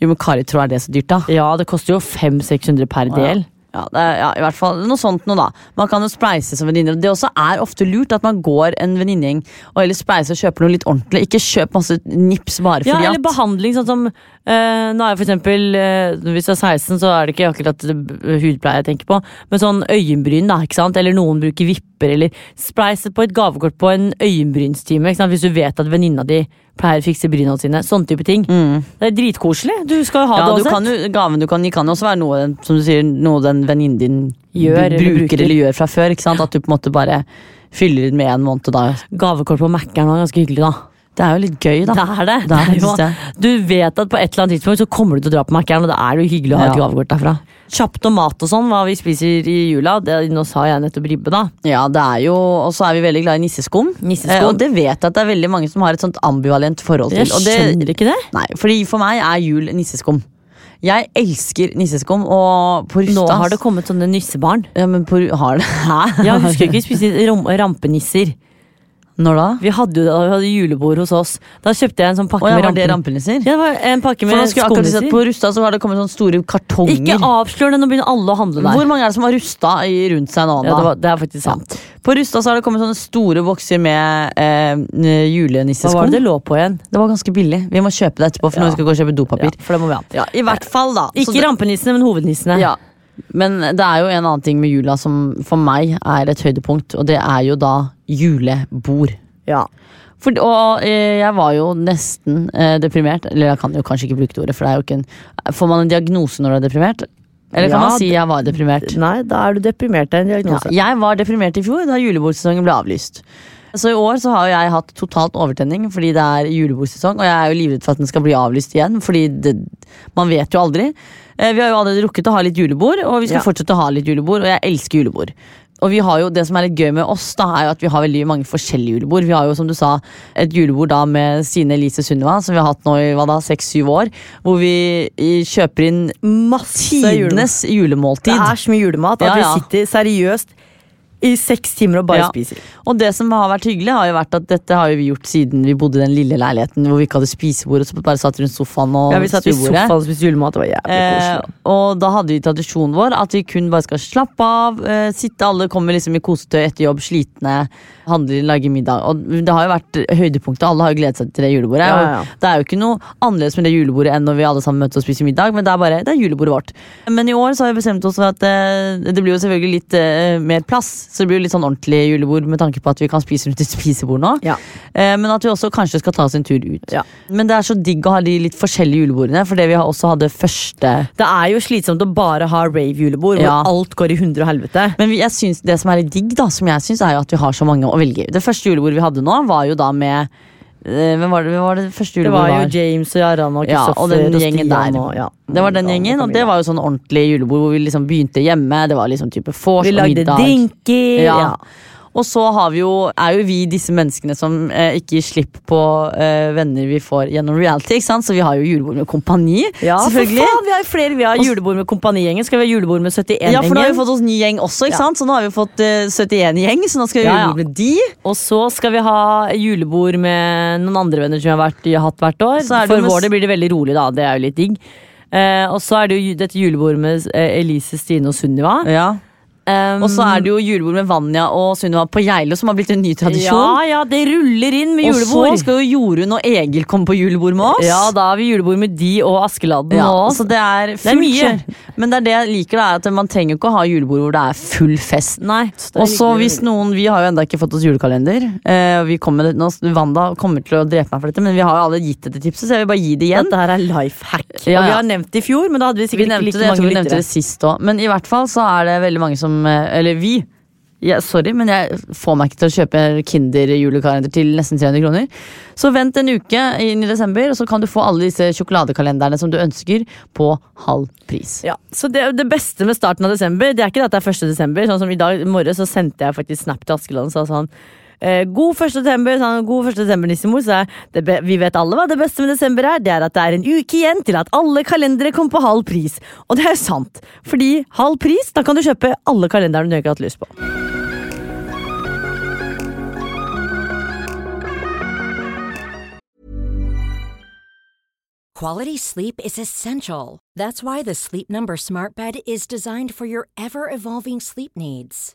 Jo, men Kari tror er det så dyrt, da. Ja, det koster jo 500-600 per del. Ja, er, ja, i hvert fall noe sånt noe da Man kan jo spleise som venninner. Det også er ofte lurt at man går en venninnegjeng og heller spleiser og kjøper noe litt ordentlig. Ikke kjøp masse nips bare Ja, eller at behandling, sånn som eh, Nå er jeg for eksempel eh, Hvis jeg er 16, så er det ikke akkurat hudpleie jeg tenker på, men sånn øyenbryn, da, ikke sant? Eller noen bruker vipper, eller spleis på et gavekort på en øyenbrynstime, ikke sant? Hvis du vet at venninna di pleier å fikse bryna sine. Sånne type ting. Det er dritkoselig. Du skal jo ha Mm. ja, det uansett. Gaven du kan gi kan også være noe som du sier, noe den venninnen din Gjør bruker, eller bruker, eller gjør fra før. Ikke sant? At du på en måte bare fyller med en måned. Da. Gavekort på Mac-en var ganske hyggelig, da. Det er jo litt gøy, da. Det er det. Det er Det. Du vet at på et eller annet tidspunkt så kommer du til å dra på Mækkern, og da er det jo hyggelig å ha et Ja. gavekort derfra. Kjapt om mat og sånn, hva vi spiser i jula. Det, nå sa jeg nettopp ribbe, da. Ja, det er jo, Og så er vi veldig glad i nisseskum. Nisseskum. Eh, og det vet jeg at det er veldig mange som har et sånt ambivalent forhold til. Jeg skjønner ikke det. Nei, fordi For meg er jul nisseskum. Jeg elsker nisseskum, og på Nå har det kommet sånne nissebarn. ja, men på, Har det? Hæ? [laughs] Ja, husker ikke vi spiste rampenisser? Når da? Vi hadde vi hadde julebord hos oss. Da kjøpte jeg en sånn pakke Å ja, med rampen- rampenisser? Ja, det var en pakke nå med si. På Rusta så har det kommet sånne store kartonger. Ikke avslør det, nå begynner alle å handle der. Hvor mange er det som har Rusta rundt seg nå? Ja, det, var, det er faktisk sant. På Rusta så har det kommet sånne store bokser med eh, Hva var det det lå på igjen? Det var ganske billig. Vi må kjøpe det etterpå, for Ja. skal vi gå og kjøpe Ja, dopapir. for det må vi ha. Ja, I hvert fall, da. Ikke rampenissene, men hovednissene. Ja. Men det er jo en annen ting med jula som for meg er et høydepunkt, og det er jo da julebord. Ja. For, og eh, jeg var jo nesten eh, deprimert. Eller jeg kan jo kanskje ikke bruke det ordet, for det er jo ikke en Får man en diagnose når du er deprimert? Eller kan Ja, man si jeg var deprimert? Nei, da er du deprimert av en Ja, diagnose. jeg var deprimert i fjor da julebordsesongen ble avlyst. Så i år så har jeg hatt totalt overtenning fordi det er julebordsesong. Og jeg er jo livredd for at den skal bli avlyst igjen, fordi det, man vet jo aldri. Eh, Vi har jo allerede rukket å ha litt julebord, og vi skal Ja. fortsette å ha litt julebord. Og jeg elsker julebord. Og vi har jo, Det som er litt gøy med oss, da, er jo at vi har veldig mange forskjellige julebord. Vi har jo som du sa, et julebord da med Sine Elise Sunniva, som vi har hatt nå i hva da, seks-syv år. Hvor vi kjøper inn Masse tidenes julemåltid. Det er så mye julemat at Ja, ja. vi sitter seriøst i seks timer og bare Ja. spiser. Og det som har vært hyggelig, har jo vært at dette har vi gjort siden vi bodde i den lille leiligheten hvor vi ikke hadde spisebord, så bare satt rundt sofaen og Ja, Vi satt i sofaen og spiste julemat. Det var jævlig Eh, og da hadde vi tradisjonen vår at vi kun bare skal slappe av, eh, sitte alle kommer liksom i kosetøy etter jobb, slitne, handler, lager middag. Og det har jo vært høydepunktet, alle har jo gledet seg til det julebordet. Ja, ja. Det er jo ikke noe annerledes med det julebordet enn når vi alle sammen møtes og spiser middag, men det er bare det er julebordet vårt. Men i år så har vi bestemt oss for at eh, det blir jo selvfølgelig litt eh, mer plass, så det blir jo litt sånn ordentlig julebord med tanke på at vi kan spise rundt et spisebord nå. Ja. Eh, men at vi også kanskje skal ta oss en tur ut. Ja. Men det er så digg å ha de litt forskjellige julebordene, fordi vi har også hadde første Det er jo slitsomt å bare ha rave-julebord, Ja. hvor alt går i hundre og helvete. Men vi, jeg synes, det som er litt digg, da, som jeg syns, er jo at vi har så mange å velge i. Det første julebordet vi hadde nå, var jo da med Hvem var det, hvem var det første Det julebordet var jo James og Jarran og Ja, Kristoffer og den gjengen der. og ja. Det var den Ja, gjengen, og det var jo sånn ordentlig julebord hvor vi liksom begynte hjemme. Det var liksom type vors Vi lagde middag. drinker. Ja. Ja. Og så har vi jo, er jo vi disse menneskene som eh, ikke gir slipp på eh, venner vi får gjennom reality. ikke sant? Så vi har jo julebord med kompani. Ja, selvfølgelig. faen, vi har jo flere. Vi har julebord med kompanigjengen. Skal vi ha julebord med 71-gjengen? Ja, for nå har vi fått oss ny gjeng også, ikke Ja. sant? Så nå har vi fått eh, 71 gjeng, så nå skal vi ha Ja, julebord med de. Og så skal vi ha julebord med noen andre venner som vi har, vært, vi har hatt hvert år. For med- vår del blir det veldig rolig, da. Det er jo litt digg. Eh, og så er det jo dette julebordet med eh, Elise, Stine og Sunniva. Ja. Um, Og så er det jo julebord med Vanja og Sunniva på Geilo, som har blitt en ny tradisjon. Ja, ja, det ruller inn med julebord og så skal jo Jorunn og Egil komme på julebord med oss. Ja, da har vi julebord med de og Askeladden Ja, og oss. så det er er mye. Men det er det jeg liker, da, er at man trenger ikke å ha julebord hvor det er full fest. Nei. Og så hvis noen, Vi har jo enda ikke fått oss julekalender. Eh, vi kommer, nå, Wanda kommer til å drepe meg for dette, men vi har jo alle gitt dette tipset, så jeg vil bare gi det igjen. Dette her er life hack. Ja, Og vi har nevnt det i fjor, men da hadde vi Vi sikkert ikke like det, mange lyttere. vi nevnte det sist òg. Men i hvert fall så er det veldig mange som eh, Eller vi. Ja, sorry, men jeg får meg ikke til å kjøpe Kinder julekalender til nesten 300 kroner. Så vent en uke inn i desember, og så kan du få alle disse sjokoladekalenderne som du ønsker, på halv pris. Ja, så det, det beste med starten av desember Det er ikke at det er 1. desember. Sånn som I dag morges så sendte jeg faktisk snap til Askeland og sa sånn god 1. desember, sånn, god 1. desember, nissemor, så det vi vet alle hva det beste med desember er. Det er at det er en uke igjen til at alle kalendere kommer på halv pris. Og det er sant, fordi halv pris, da kan du kjøpe alle kalenderne du ikke har hatt lyst på. Quality sleep is essential. That's why the Sleep Number Smart Bed is designed for your ever evolving sleep needs.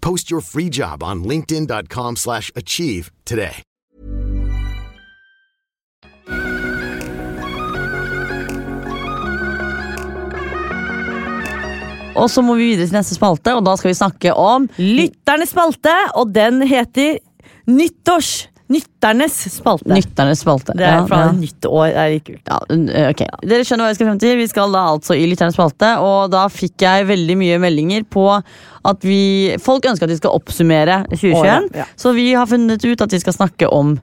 Post your free job on linkedin.com/achieve slash achieve today. Og så må vi videre til neste spalte, og da skal vi snakke om Lytternes spalte, og den heter Nyttårs. Nytternes spalte. Nytternes spalte. Det er fra ja. nytt år. Det er litt kult. Ja, uh, ok. Dere skjønner hva jeg skal frem til. Vi skal da altså i Lytternes spalte, og da fikk jeg veldig mye meldinger på at vi Folk ønsker at vi skal oppsummere 2021, Året, ja. så vi har funnet ut at vi skal snakke om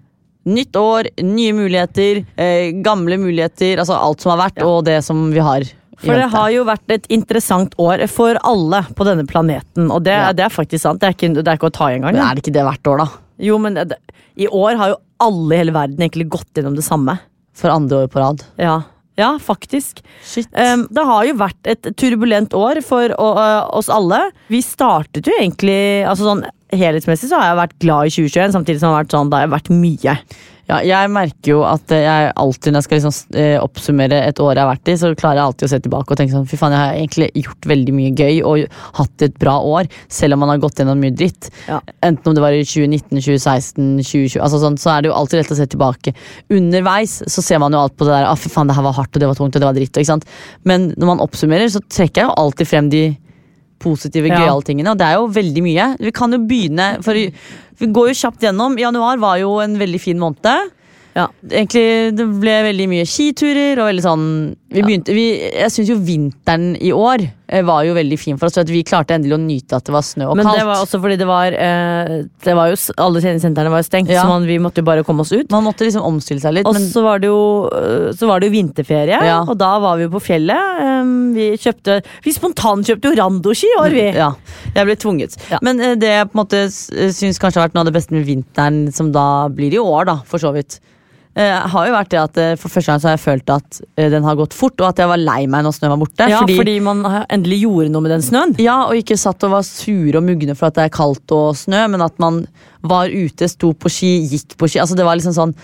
nytt år, nye muligheter, eh, gamle muligheter, altså alt som har vært, og det som vi har. For det har jo vært et interessant år for alle på denne planeten. Og det, Ja. det er faktisk sant. Det er ikke, det er ikke å ta i engang. Er det ikke det hvert år, da? Jo, men det, i år har jo alle i hele verden egentlig gått gjennom det samme. For andre år på rad. Ja, ja faktisk. Um, det har jo vært et turbulent år for uh, oss alle. Vi startet jo egentlig altså sånn Helhetsmessig så har jeg vært glad i 2021, samtidig som det har vært sånn, det har vært mye. Ja, jeg merker jo at jeg alltid når jeg skal liksom, eh, oppsummere et år jeg har vært i, så klarer jeg alltid å se tilbake og tenke sånn fy faen, jeg har egentlig gjort veldig mye gøy og hatt et bra år, selv om man har gått gjennom mye dritt. Ja. Enten om det var i 2019, 2016, 2020, altså sånn, så er det jo alltid lett å se tilbake. Underveis så ser man jo alt på det der, ah, fy faen, det her var hardt og det var tungt og det var dritt. Ikke sant? Men når man oppsummerer, så trekker jeg jo alltid frem de positive, Ja. gøyale tingene, og det er jo veldig mye. Vi kan jo begynne, for vi går jo kjapt gjennom. Januar var jo en veldig fin måned. Ja. Egentlig, Det ble veldig mye skiturer og veldig sånn vi begynte, vi, Jeg syns jo vinteren i år var jo veldig fin for oss. For vi klarte endelig å nyte at det var snø og Men kaldt. det var også fordi det var, eh, det var jo, Alle treningssentrene var jo stengt, Ja. så man, vi måtte jo bare komme oss ut. Man måtte liksom omstille seg litt. Og Men så var det jo, øh, så var det jo vinterferie, Ja. og da var vi jo på fjellet. Vi kjøpte Vi spontankjøpte jo randoski i år, vi. ja, jeg ble tvunget. Ja. Men eh, det jeg på en måte syns kanskje har vært noe av det beste med vinteren, som da blir i år, da, for så vidt. Eh, har jo vært det at uh, For første gang så har jeg følt at uh, den har gått fort, og at jeg var lei meg når snø var borte. Ja, fordi, man endelig gjorde noe med den snøen. Ja, og ikke satt og var sure og mugne for at det er kaldt og snø, men at man var ute, sto på ski, gikk på ski. Altså Det var liksom sånn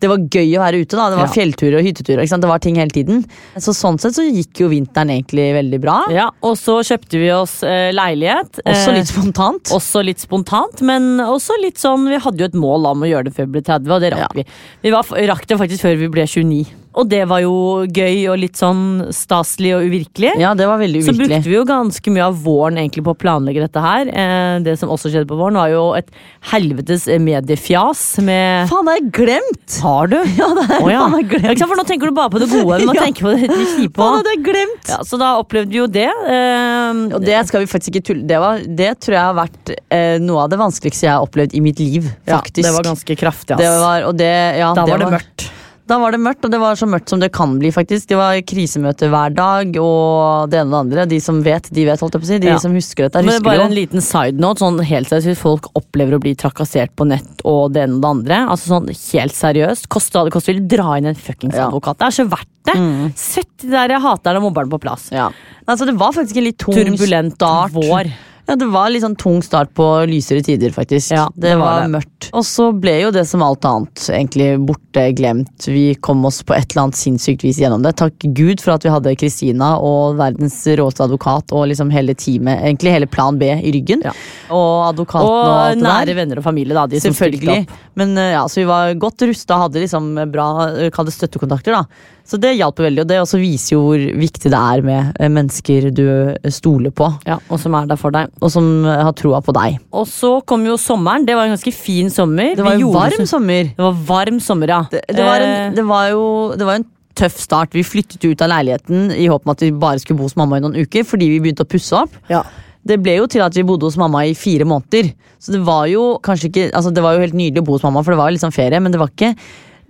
Det var gøy å være ute. da Det var Ja. fjellturer og hytteturer. Det var ting hele tiden. Så sånn sett så gikk jo vinteren egentlig veldig bra. Ja, Og så kjøpte vi oss eh, leilighet. Også Eh, litt spontant. Også litt spontant, men også litt sånn Vi hadde jo et mål om å gjøre det før vi ble 30, og det rakk Ja. vi. Vi var, rakk det faktisk før vi ble 29. Og det var jo gøy og litt sånn staselig og uvirkelig. Ja, det var veldig uvirkelig. Så brukte vi jo ganske mye av våren egentlig på å planlegge dette her. Eh, det som også skjedde på våren, var jo et helvetes mediefjas med Faen, det har jeg glemt! Har du? [laughs] Ja, det er, oh, ja. faen meg glemt. For nå tenker du bare på det gode, men nå [laughs] Ja. tenker på det kjipe Faen, det er glemt! Ja, så da opplevde vi jo det. Eh, Og det skal vi faktisk ikke tulle det, var, det tror jeg har vært eh, noe av det vanskeligste jeg har opplevd i mitt liv. faktisk. ja, det var ganske kraftig, ass. Det var, og det, ja, da var det mørkt. Da var det mørkt, og det var så mørkt som det kan bli. faktisk Det var krisemøter hver dag, og det ene og det andre. De som vet, de vet. holdt jeg på å si De Ja. som husker dette, Men det. bare en liten side note, sånn helt seriøst, hvis folk opplever å bli trakassert på nett og det ene og det andre, altså sånn helt seriøst, koste hva det koste vil dra inn en fuckings Ja. advokat. Det er så verdt det. Sett de der haterne og mobberne på plass. Ja. Altså, det var faktisk en litt tung Turbulent start. vår. Ja, det var litt sånn tung start på lysere tider, faktisk. Ja, det, det var det. mørkt. Og så ble jo det som alt annet egentlig borte, glemt. Vi kom oss på et eller annet sinnssykt vis gjennom det. Takk Gud for at vi hadde Kristina og verdens råeste advokat og liksom hele teamet, egentlig hele Plan B i ryggen. Ja. Og advokaten og, Og alt det nære der. venner og familie, da. De Selvfølgelig. Men eh, ja, så vi var godt rusta, hadde liksom bra eh, støttekontakter. da Så det hjalp veldig, og det også viser jo hvor viktig det er med eh, mennesker du stoler på, Ja, og som er der for deg. Og som eh, har troa på deg. Og så kom jo sommeren. Det var en ganske fin sommer. Det var en varm sommer. Det var varm sommer, ja. Det, det, var Eh, en, det, var jo, det var en tøff start. Vi flyttet ut av leiligheten i håp om at vi bare skulle bo hos mamma i noen uker, fordi vi begynte å pusse opp. ja. Det ble jo til at vi bodde hos mamma i fire måneder. Så det var jo kanskje ikke Altså det var jo helt nydelig å bo hos mamma, for det var jo sånn ferie, men det var ikke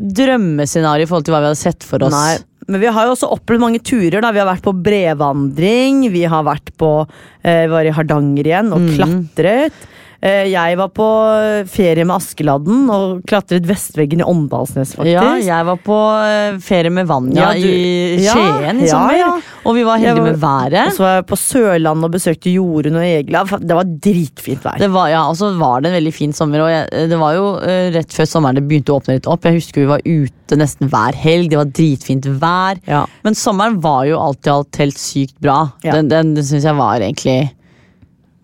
drømmescenario i forhold til hva vi hadde sett for oss. Nei, men vi har jo også opplevd mange turer. da Vi har vært på brevandring, vi har vært på eh, var i Hardanger igjen og klatret. Eh, jeg var på ferie med Askeladden og klatret vestveggen i Åndalsnes, faktisk. Ja, jeg var på eh, ferie med Vanja Ja, du- i Ja, i sommer. ja. Og vi var heldige var- med været. Og så var jeg på Sørlandet og besøkte Jorunn og Egil. Det var dritfint vær. Det var, ja, og så var det en veldig fin sommer, og jeg, det var jo eh, rett før sommeren det begynte å åpne litt opp. Jeg husker vi var ute nesten hver helg, det var dritfint vær. Men sommeren var jo alt i alt helt sykt bra. Den, den, den syns jeg var egentlig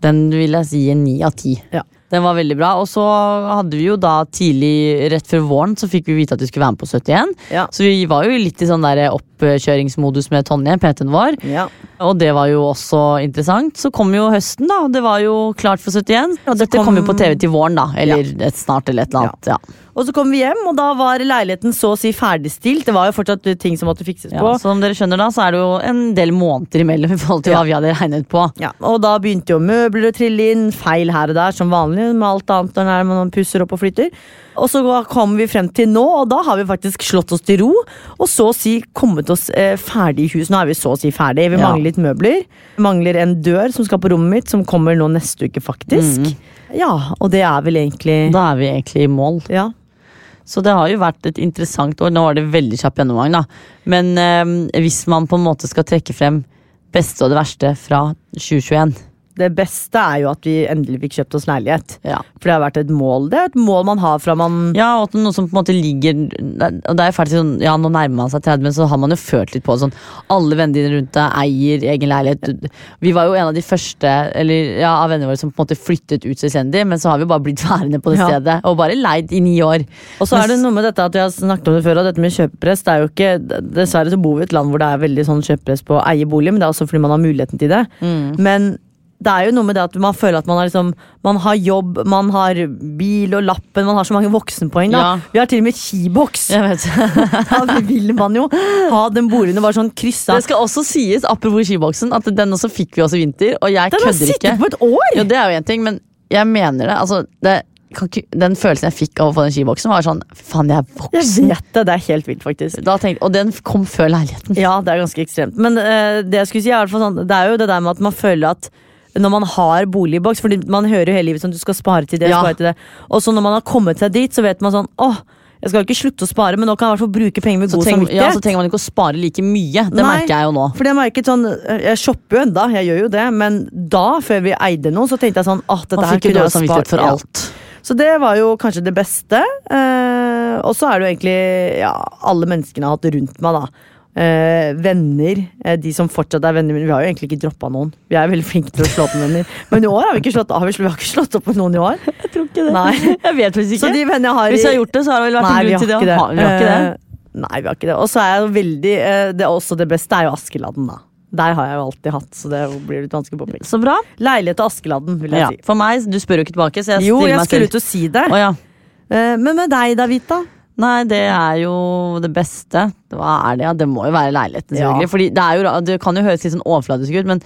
Den vil jeg si en ni av ti. Ja. Den var veldig bra. Og så hadde vi jo da tidlig, rett før våren, så fikk vi vite at vi skulle være med på 71. Ja. Så vi var jo litt i sånn der oppkjøringsmodus med Tonje, PT-en vår. Ja. Og det var jo også interessant. Så kom jo høsten, da. Og det var jo klart for 71. Og dette kom, kom- jo på TV til våren, da. Eller et snart, eller et eller annet. Ja. Og så kom vi hjem, og da var leiligheten så å si ferdigstilt. Det var jo fortsatt ting som måtte fikses på. Så som dere skjønner da, så er det jo en del måneder imellom i forhold til hva vi hadde regnet på. Ja, og da begynte jo møbler å trille inn, feil her og der, som vanlig med alt annet når man pusser opp og flytter. Og så kom vi frem til nå, og da har vi faktisk slått oss til ro, og så å si kommet oss eh, ferdig i hus. Nå er vi så å si ferdig. Vi Ja. mangler litt møbler. Mangler en dør som skal på rommet mitt, som kommer nå neste uke, faktisk. Ja, og det er vel egentlig Da er vi egentlig i mål. Ja. Så det har jo vært et interessant år. Nå var det veldig kjapp gjennomgang, da. Men eh, hvis man på en måte skal trekke frem beste og det verste fra 2021 Det beste er jo at vi endelig fikk kjøpt oss leilighet. Ja. For det har vært et mål. Det er et mål man har fra man Ja, og at noe som på en måte ligger Og det er faktisk sånn, ja Nå nærmer man seg 30, men så har man jo følt litt på sånn Alle vennene dine rundt deg eier egen leilighet. Vi var jo en av de første Eller ja, av vennene våre som på en måte flyttet ut selvstendig, men så har vi bare blitt [laughs] værende på det Ja. stedet og bare leid i ni år. Og så er det noe med dette at jeg har snakket om det før, og dette med kjøpepress. Det er jo ikke, dessverre så bor vi i et land hvor det er veldig sånn kjøpepress på å eie bolig, men det er også fordi man har muligheten til det. Mm. Men det er jo noe med det at man føler at man har, liksom, man har jobb, man har bil og lappen, man har så mange voksenpoeng. Ja. Vi har til og med skiboks! Da [laughs] vil man jo ha den boligen bare sånn kryssa. Det skal også sies, apropos skiboksen, at den også fikk vi også i vinter, og jeg Den kødder ikke. sittet på et år! Jo, det er jo en ting, men jeg mener det. Altså, det ikke, den følelsen jeg fikk av å få den skiboksen, var sånn Faen, jeg er voksen! Jeg vet det, det er helt vilt, faktisk. Tenkte, og den kom før leiligheten. Ja, det er ganske ekstremt. Men uh, det jeg skulle si er i hvert fall sånn, det er jo det der med at man føler at når man har boligboks, fordi man hører jo hele livet sånn du skal spare til det, Ja. spare til det. Og så når man har kommet seg dit, så vet man sånn åh, jeg skal jo ikke slutte å spare, men nå kan jeg i hvert fall bruke penger med Så, god tenk, samvittighet. ja, så trenger man ikke å spare like mye. Det Nei. merker jeg jo nå. Fordi jeg merket sånn, Jeg shopper jo enda, jeg gjør jo det, men da, før vi eide noe, så tenkte jeg sånn åh, dette her kunne jeg spart for ja. alt. Så det var jo kanskje det beste. Eh, og så er det jo egentlig ja, alle menneskene jeg har hatt rundt meg, da. Eh, venner, eh, de som fortsatt er venner. Vi har jo egentlig ikke droppa noen. Vi er veldig flinke til å slå opp med venner. Men i år har vi ikke slått, har vi, vi har ikke slått opp med noen i år. [laughs] Jeg tror ikke det. Nei. [laughs] Jeg vet faktisk Så de vennene jeg har i- Hvis jeg har gjort det, så har det vel vært Nei, en grunn til det. ikke det. Ha- Vi har ikke det. Eh, Nei, vi har ikke det. Og så er jeg veldig eh, det, er også det beste er jo Askeladden, da. Der har jeg jo alltid hatt, så det blir litt vanskelig på påpeke. Så bra. Leilighet til Askeladden, vil jeg Ja. si. For meg, du spør jo ikke tilbake, så jeg Jo, stiller jeg meg skulle ut og si det. Oh, ja. Eh, men med deg, Davita? Nei, det er jo det beste. Hva er det? Ja, det må jo være leiligheten, Ja. selvfølgelig. Fordi det, jo, det kan jo høres litt sånn overfladisk ut, men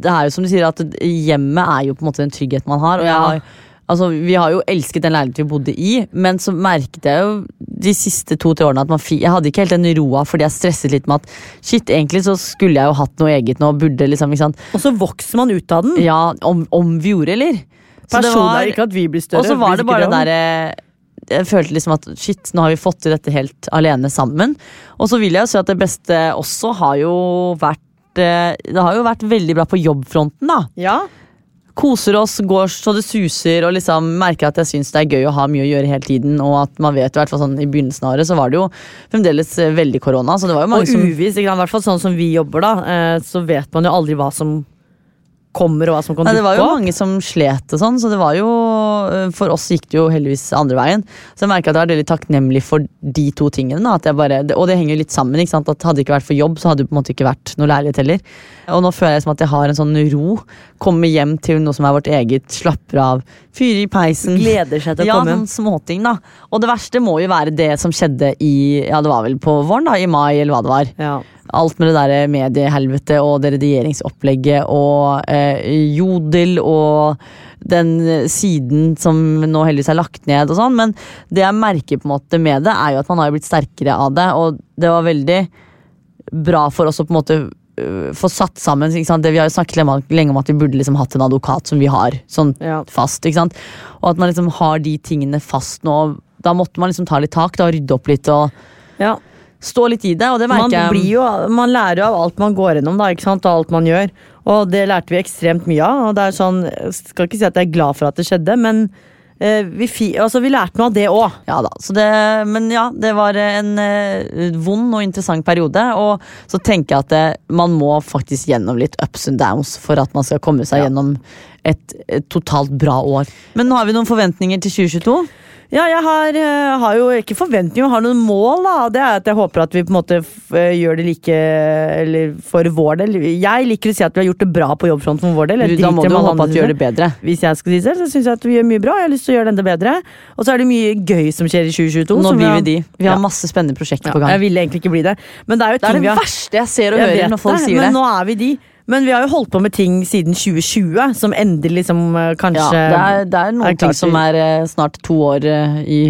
det er jo som du sier, at hjemmet er jo på en måte den tryggheten man har. Og jeg har Altså, Vi har jo elsket den leiligheten vi bodde i, men så merket jeg jo de siste to-tre årene at jeg hadde ikke helt den roa fordi jeg stresset litt med at shit, egentlig så skulle jeg jo hatt noe eget nå. burde liksom, ikke sant? Og så vokser man ut av den. Ja, om, om vi gjorde, eller? Personlig var- ikke at vi blir større. Og så var det bare det derre Jeg følte liksom at shit, nå har vi fått til dette helt alene sammen. Og så vil jeg jo si at det beste også har jo vært eh, Det har jo vært veldig bra på jobbfronten, da. Ja, Koser oss, går så det suser og liksom merker at jeg syns det er gøy å ha mye å gjøre hele tiden. Og at man vet i hvert fall sånn i begynnelsen av året så var det jo fremdeles eh, veldig korona. Så det var jo og mange som uvisst, i hvert fall sånn som vi jobber da, eh, så vet man jo aldri hva som kommer og hva som kan Nei, det var jo opp. mange som slet og sånn, så det var jo øh, For oss gikk det jo heldigvis andre veien. Så jeg merka at jeg var veldig takknemlig for de to tingene. Da, at jeg bare, og det henger jo litt sammen. ikke sant? At Hadde det ikke vært for jobb, så hadde det på en måte ikke vært noe leilighet heller. Og nå føler jeg som at jeg har en sånn ro. Kommer hjem til noe som er vårt eget, slapper av, fyrer i peisen. Gleder seg til å ja, komme Ja, sånn småting, da. Og det verste må jo være det som skjedde i Ja, det var vel på våren, da, i mai, eller hva det var. Ja. Alt med det der mediehelvete og det regjeringsopplegget og eh, Jodel og den siden som nå heldigvis er lagt ned og sånn. Men det jeg merker på en måte med det, er jo at man har blitt sterkere av det. Og det var veldig bra for oss å på en måte øh, få satt sammen. Det, vi har jo snakket lenge om- at vi burde liksom hatt en advokat som vi har sånn Ja. fast. Og at man liksom har de tingene fast nå. Da måtte man liksom ta litt tak, da, rydde opp litt og Ja. Stå litt i det. Og det Man, merker blir jo, man lærer jo av alt man går gjennom, da, ikke sant? og alt man gjør. Og det lærte vi ekstremt mye av. Og det er sånn, jeg skal ikke si at jeg er glad for at det skjedde, men eh, vi, altså, vi lærte noe av det òg. Ja da, så det, men ja, det var en eh, vond og interessant periode. Og så tenker jeg at det, man må faktisk gjennom litt ups and downs for at man skal komme seg gjennom et, et totalt bra år. Men nå har vi noen forventninger til 2022. Ja, jeg har, eh, har jo ikke forventninger, men har noen mål. da Det er at Jeg håper at vi på en måte eh, gjør det like Eller for vår del. Jeg liker å si at vi har gjort det bra på jobbfronten for vår del. Du, Da må du håpe at vi gjør det bedre. Hvis jeg skal si det, så syns jeg at vi gjør mye bra. Jeg har lyst til å gjøre det enda bedre. Og så er det mye gøy som skjer i 2022. Nå blir har- vi de. Vi har Ja. masse spennende prosjekter Ja, på gang. jeg ville egentlig ikke bli det. Men det er jo Det er det verste jeg ser og hører når folk det, sier men det. nå er vi de. Men vi har jo holdt på med ting siden 2020, som endelig liksom eh, kanskje Ja, det, er, det er noen er ting som er eh, snart to år eh, i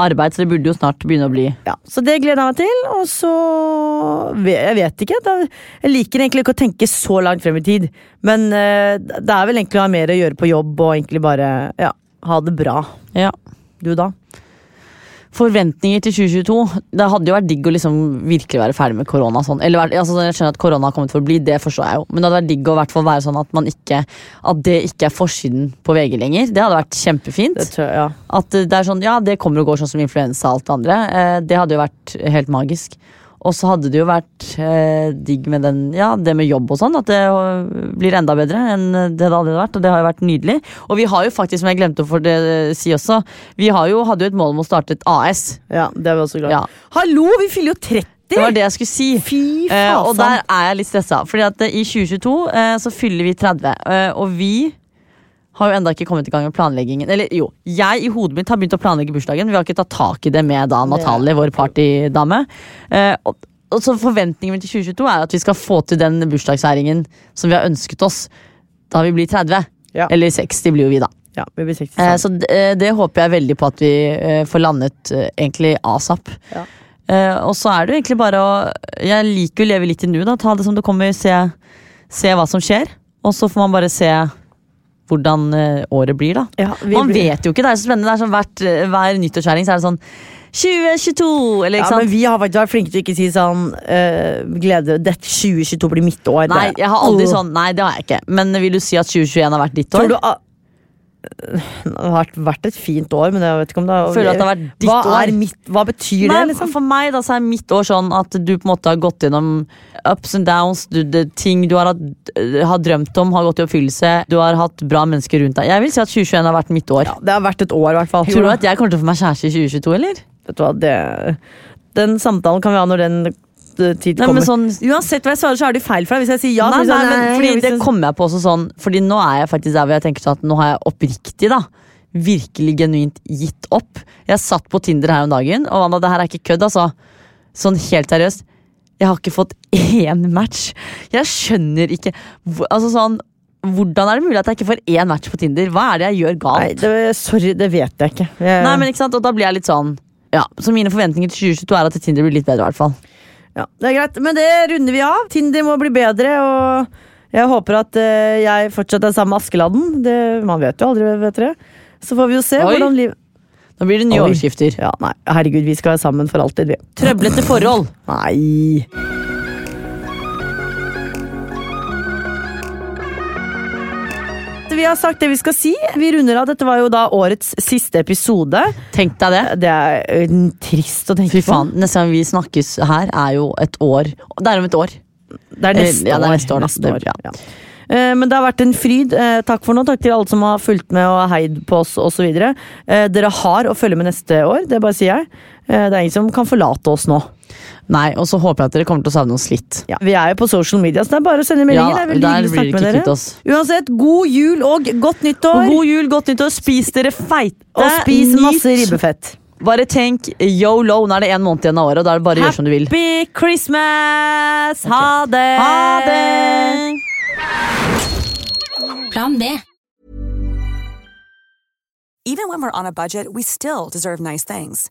arbeid, så det burde jo snart begynne å bli ja, Så det gleder jeg meg til. Og så Jeg vet ikke. Da, jeg liker egentlig ikke å tenke så langt frem i tid. Men eh, det er vel egentlig å ha mer å gjøre på jobb og egentlig bare ja, ha det bra. Ja. Du da? Forventninger til 2022. Det hadde jo vært digg å liksom virkelig være ferdig med korona. Sånn. Eller, altså, jeg skjønner at korona har kommet for å bli, det forstår jeg jo. Men det hadde vært digg å hvert være sånn at, man ikke, at det ikke er forsiden på VG lenger. Det hadde vært kjempefint. Det tror jeg, ja. At det er sånn, ja, det kommer og går sånn som influensa og alt det andre. Eh, det hadde jo vært helt magisk. Og så hadde det jo vært eh, digg med den, ja, det med jobb og sånn. At det øh, blir enda bedre enn det det hadde vært. Og det har jo vært nydelig. Og vi har jo faktisk, som jeg glemte å det, si også, vi har jo, hadde jo et mål om å starte et AS. ja, det er vi også glad. Ja. Hallo, vi fyller jo 30! Det var det jeg skulle si. Fy Eh, faen! og der er jeg litt stressa. Fordi at eh, i 2022 eh, så fyller vi 30. eh, og vi har jo enda ikke kommet i gang med planleggingen. Eller jo, jeg i hodet mitt har begynt å planlegge bursdagen. Vi har ikke tatt tak i det med da Natalie, vår partydame. Eh, og, og så Forventningen min til 2022 er at vi skal få til den bursdagsfeiringen som vi har ønsket oss da vi blir 30. Ja. Eller 60 blir jo vi, da. Ja, vi blir 60 Eh, så det, eh, det håper jeg veldig på at vi eh, får landet eh, egentlig asap. Ja. Eh, og så er det jo egentlig bare å Jeg liker å leve litt i nu, da, Ta det som det kommer, se, se hva som skjer. Og så får man bare se hvordan eh, året blir, da. Ja, man blir- vet jo ikke, det er så spennende. Det er sånn hvert, eh, Hver nyttårskjæring så er det sånn 2022! Eller Ja, ikke men vi har faktisk vært flinke til å ikke si sånn uh, Glede dette 2022 blir mitt år. Nei, jeg har aldri sånn, nei, det har jeg ikke. Men vil du si at 2021 har vært ditt år? Tror du Det har vært, et fint år, men jeg vet ikke om det det har vært ditt hva år? Mitt, hva betyr Nei, det, liksom? For meg da, så er mitt år sånn at du på en måte har gått gjennom ups and downs. Du, det, ting du har, øh, har drømt om, har gått i oppfyllelse. Du har hatt bra mennesker rundt deg. Jeg vil si at 2021 har vært mitt år. Ja, det har vært et år, i hvert fall. Tror du at jeg kommer til å få meg kjæreste i 2022, eller? Vet du hva, det, Den samtalen kan vi ha når den eh, tid Nei, kommer. sånn Uansett hva jeg svarer, så er det feil for deg. Hvis jeg sier ja, nei, nei, det men fordi det kommer jeg på også sånn Fordi nå er jeg faktisk der hvor jeg tenker sånn at nå har jeg oppriktig da virkelig genuint gitt opp. Jeg satt på Tinder her om dagen, og Anna, det her er ikke kødd, altså. Sånn helt seriøst. Jeg har ikke fått [laughs] én match. Jeg skjønner ikke Altså sånn Hvordan er det mulig at jeg ikke får én match på Tinder? Hva er det jeg gjør galt? Nei, det, sorry, det vet jeg ikke. Jeg, Nei, men ikke sant, og da blir jeg litt sånn Ja, Så mine forventninger til 2022 er at Tinder blir litt bedre, i hvert fall. Ja, det er greit. Men det runder vi av. Tinder må bli bedre, og jeg håper at uh, jeg fortsatt er sammen med Askeladden. Det, man vet jo aldri, vet dere. Så får vi jo se Oi. hvordan livet Nå blir det nye overskrifter. Ja, nei, herregud, vi skal være sammen for alltid, vi. Trøblete forhold. Nei. Vi har sagt det vi skal si. Vi runder av. Dette var jo da årets siste episode. Tenk deg det. Det er trist å tenke Fy faen, Neste gang vi snakkes her, er jo et år. Det er om et år. Det er neste, Eh, ja, det er år. neste år. Neste år, ja. Eh, Men det har vært en fryd. Eh, Takk for nå. Takk til alle som har fulgt med og heid på oss osv. Dere har å følge med neste år, det bare sier jeg. Det er ingen som kan forlate oss nå. Nei, Og så håper jeg at dere kommer til å savne oss litt. Ja, vi er jo på social media, så det er bare å sende meldinger. Ja, det er veldig hyggelig å snakke med dere. oss. Uansett, god jul og godt nyttår! Og god jul, godt nyttår. Spis dere feite. Og spis Nyt. masse ribbefett. Bare tenk yolo. Nå er det en måned igjen av året, og da er det bare å gjøre som du vil. Happy Christmas! Ha det! Ha det! Plan B. Even when we're on a budget, we still deserve nice things.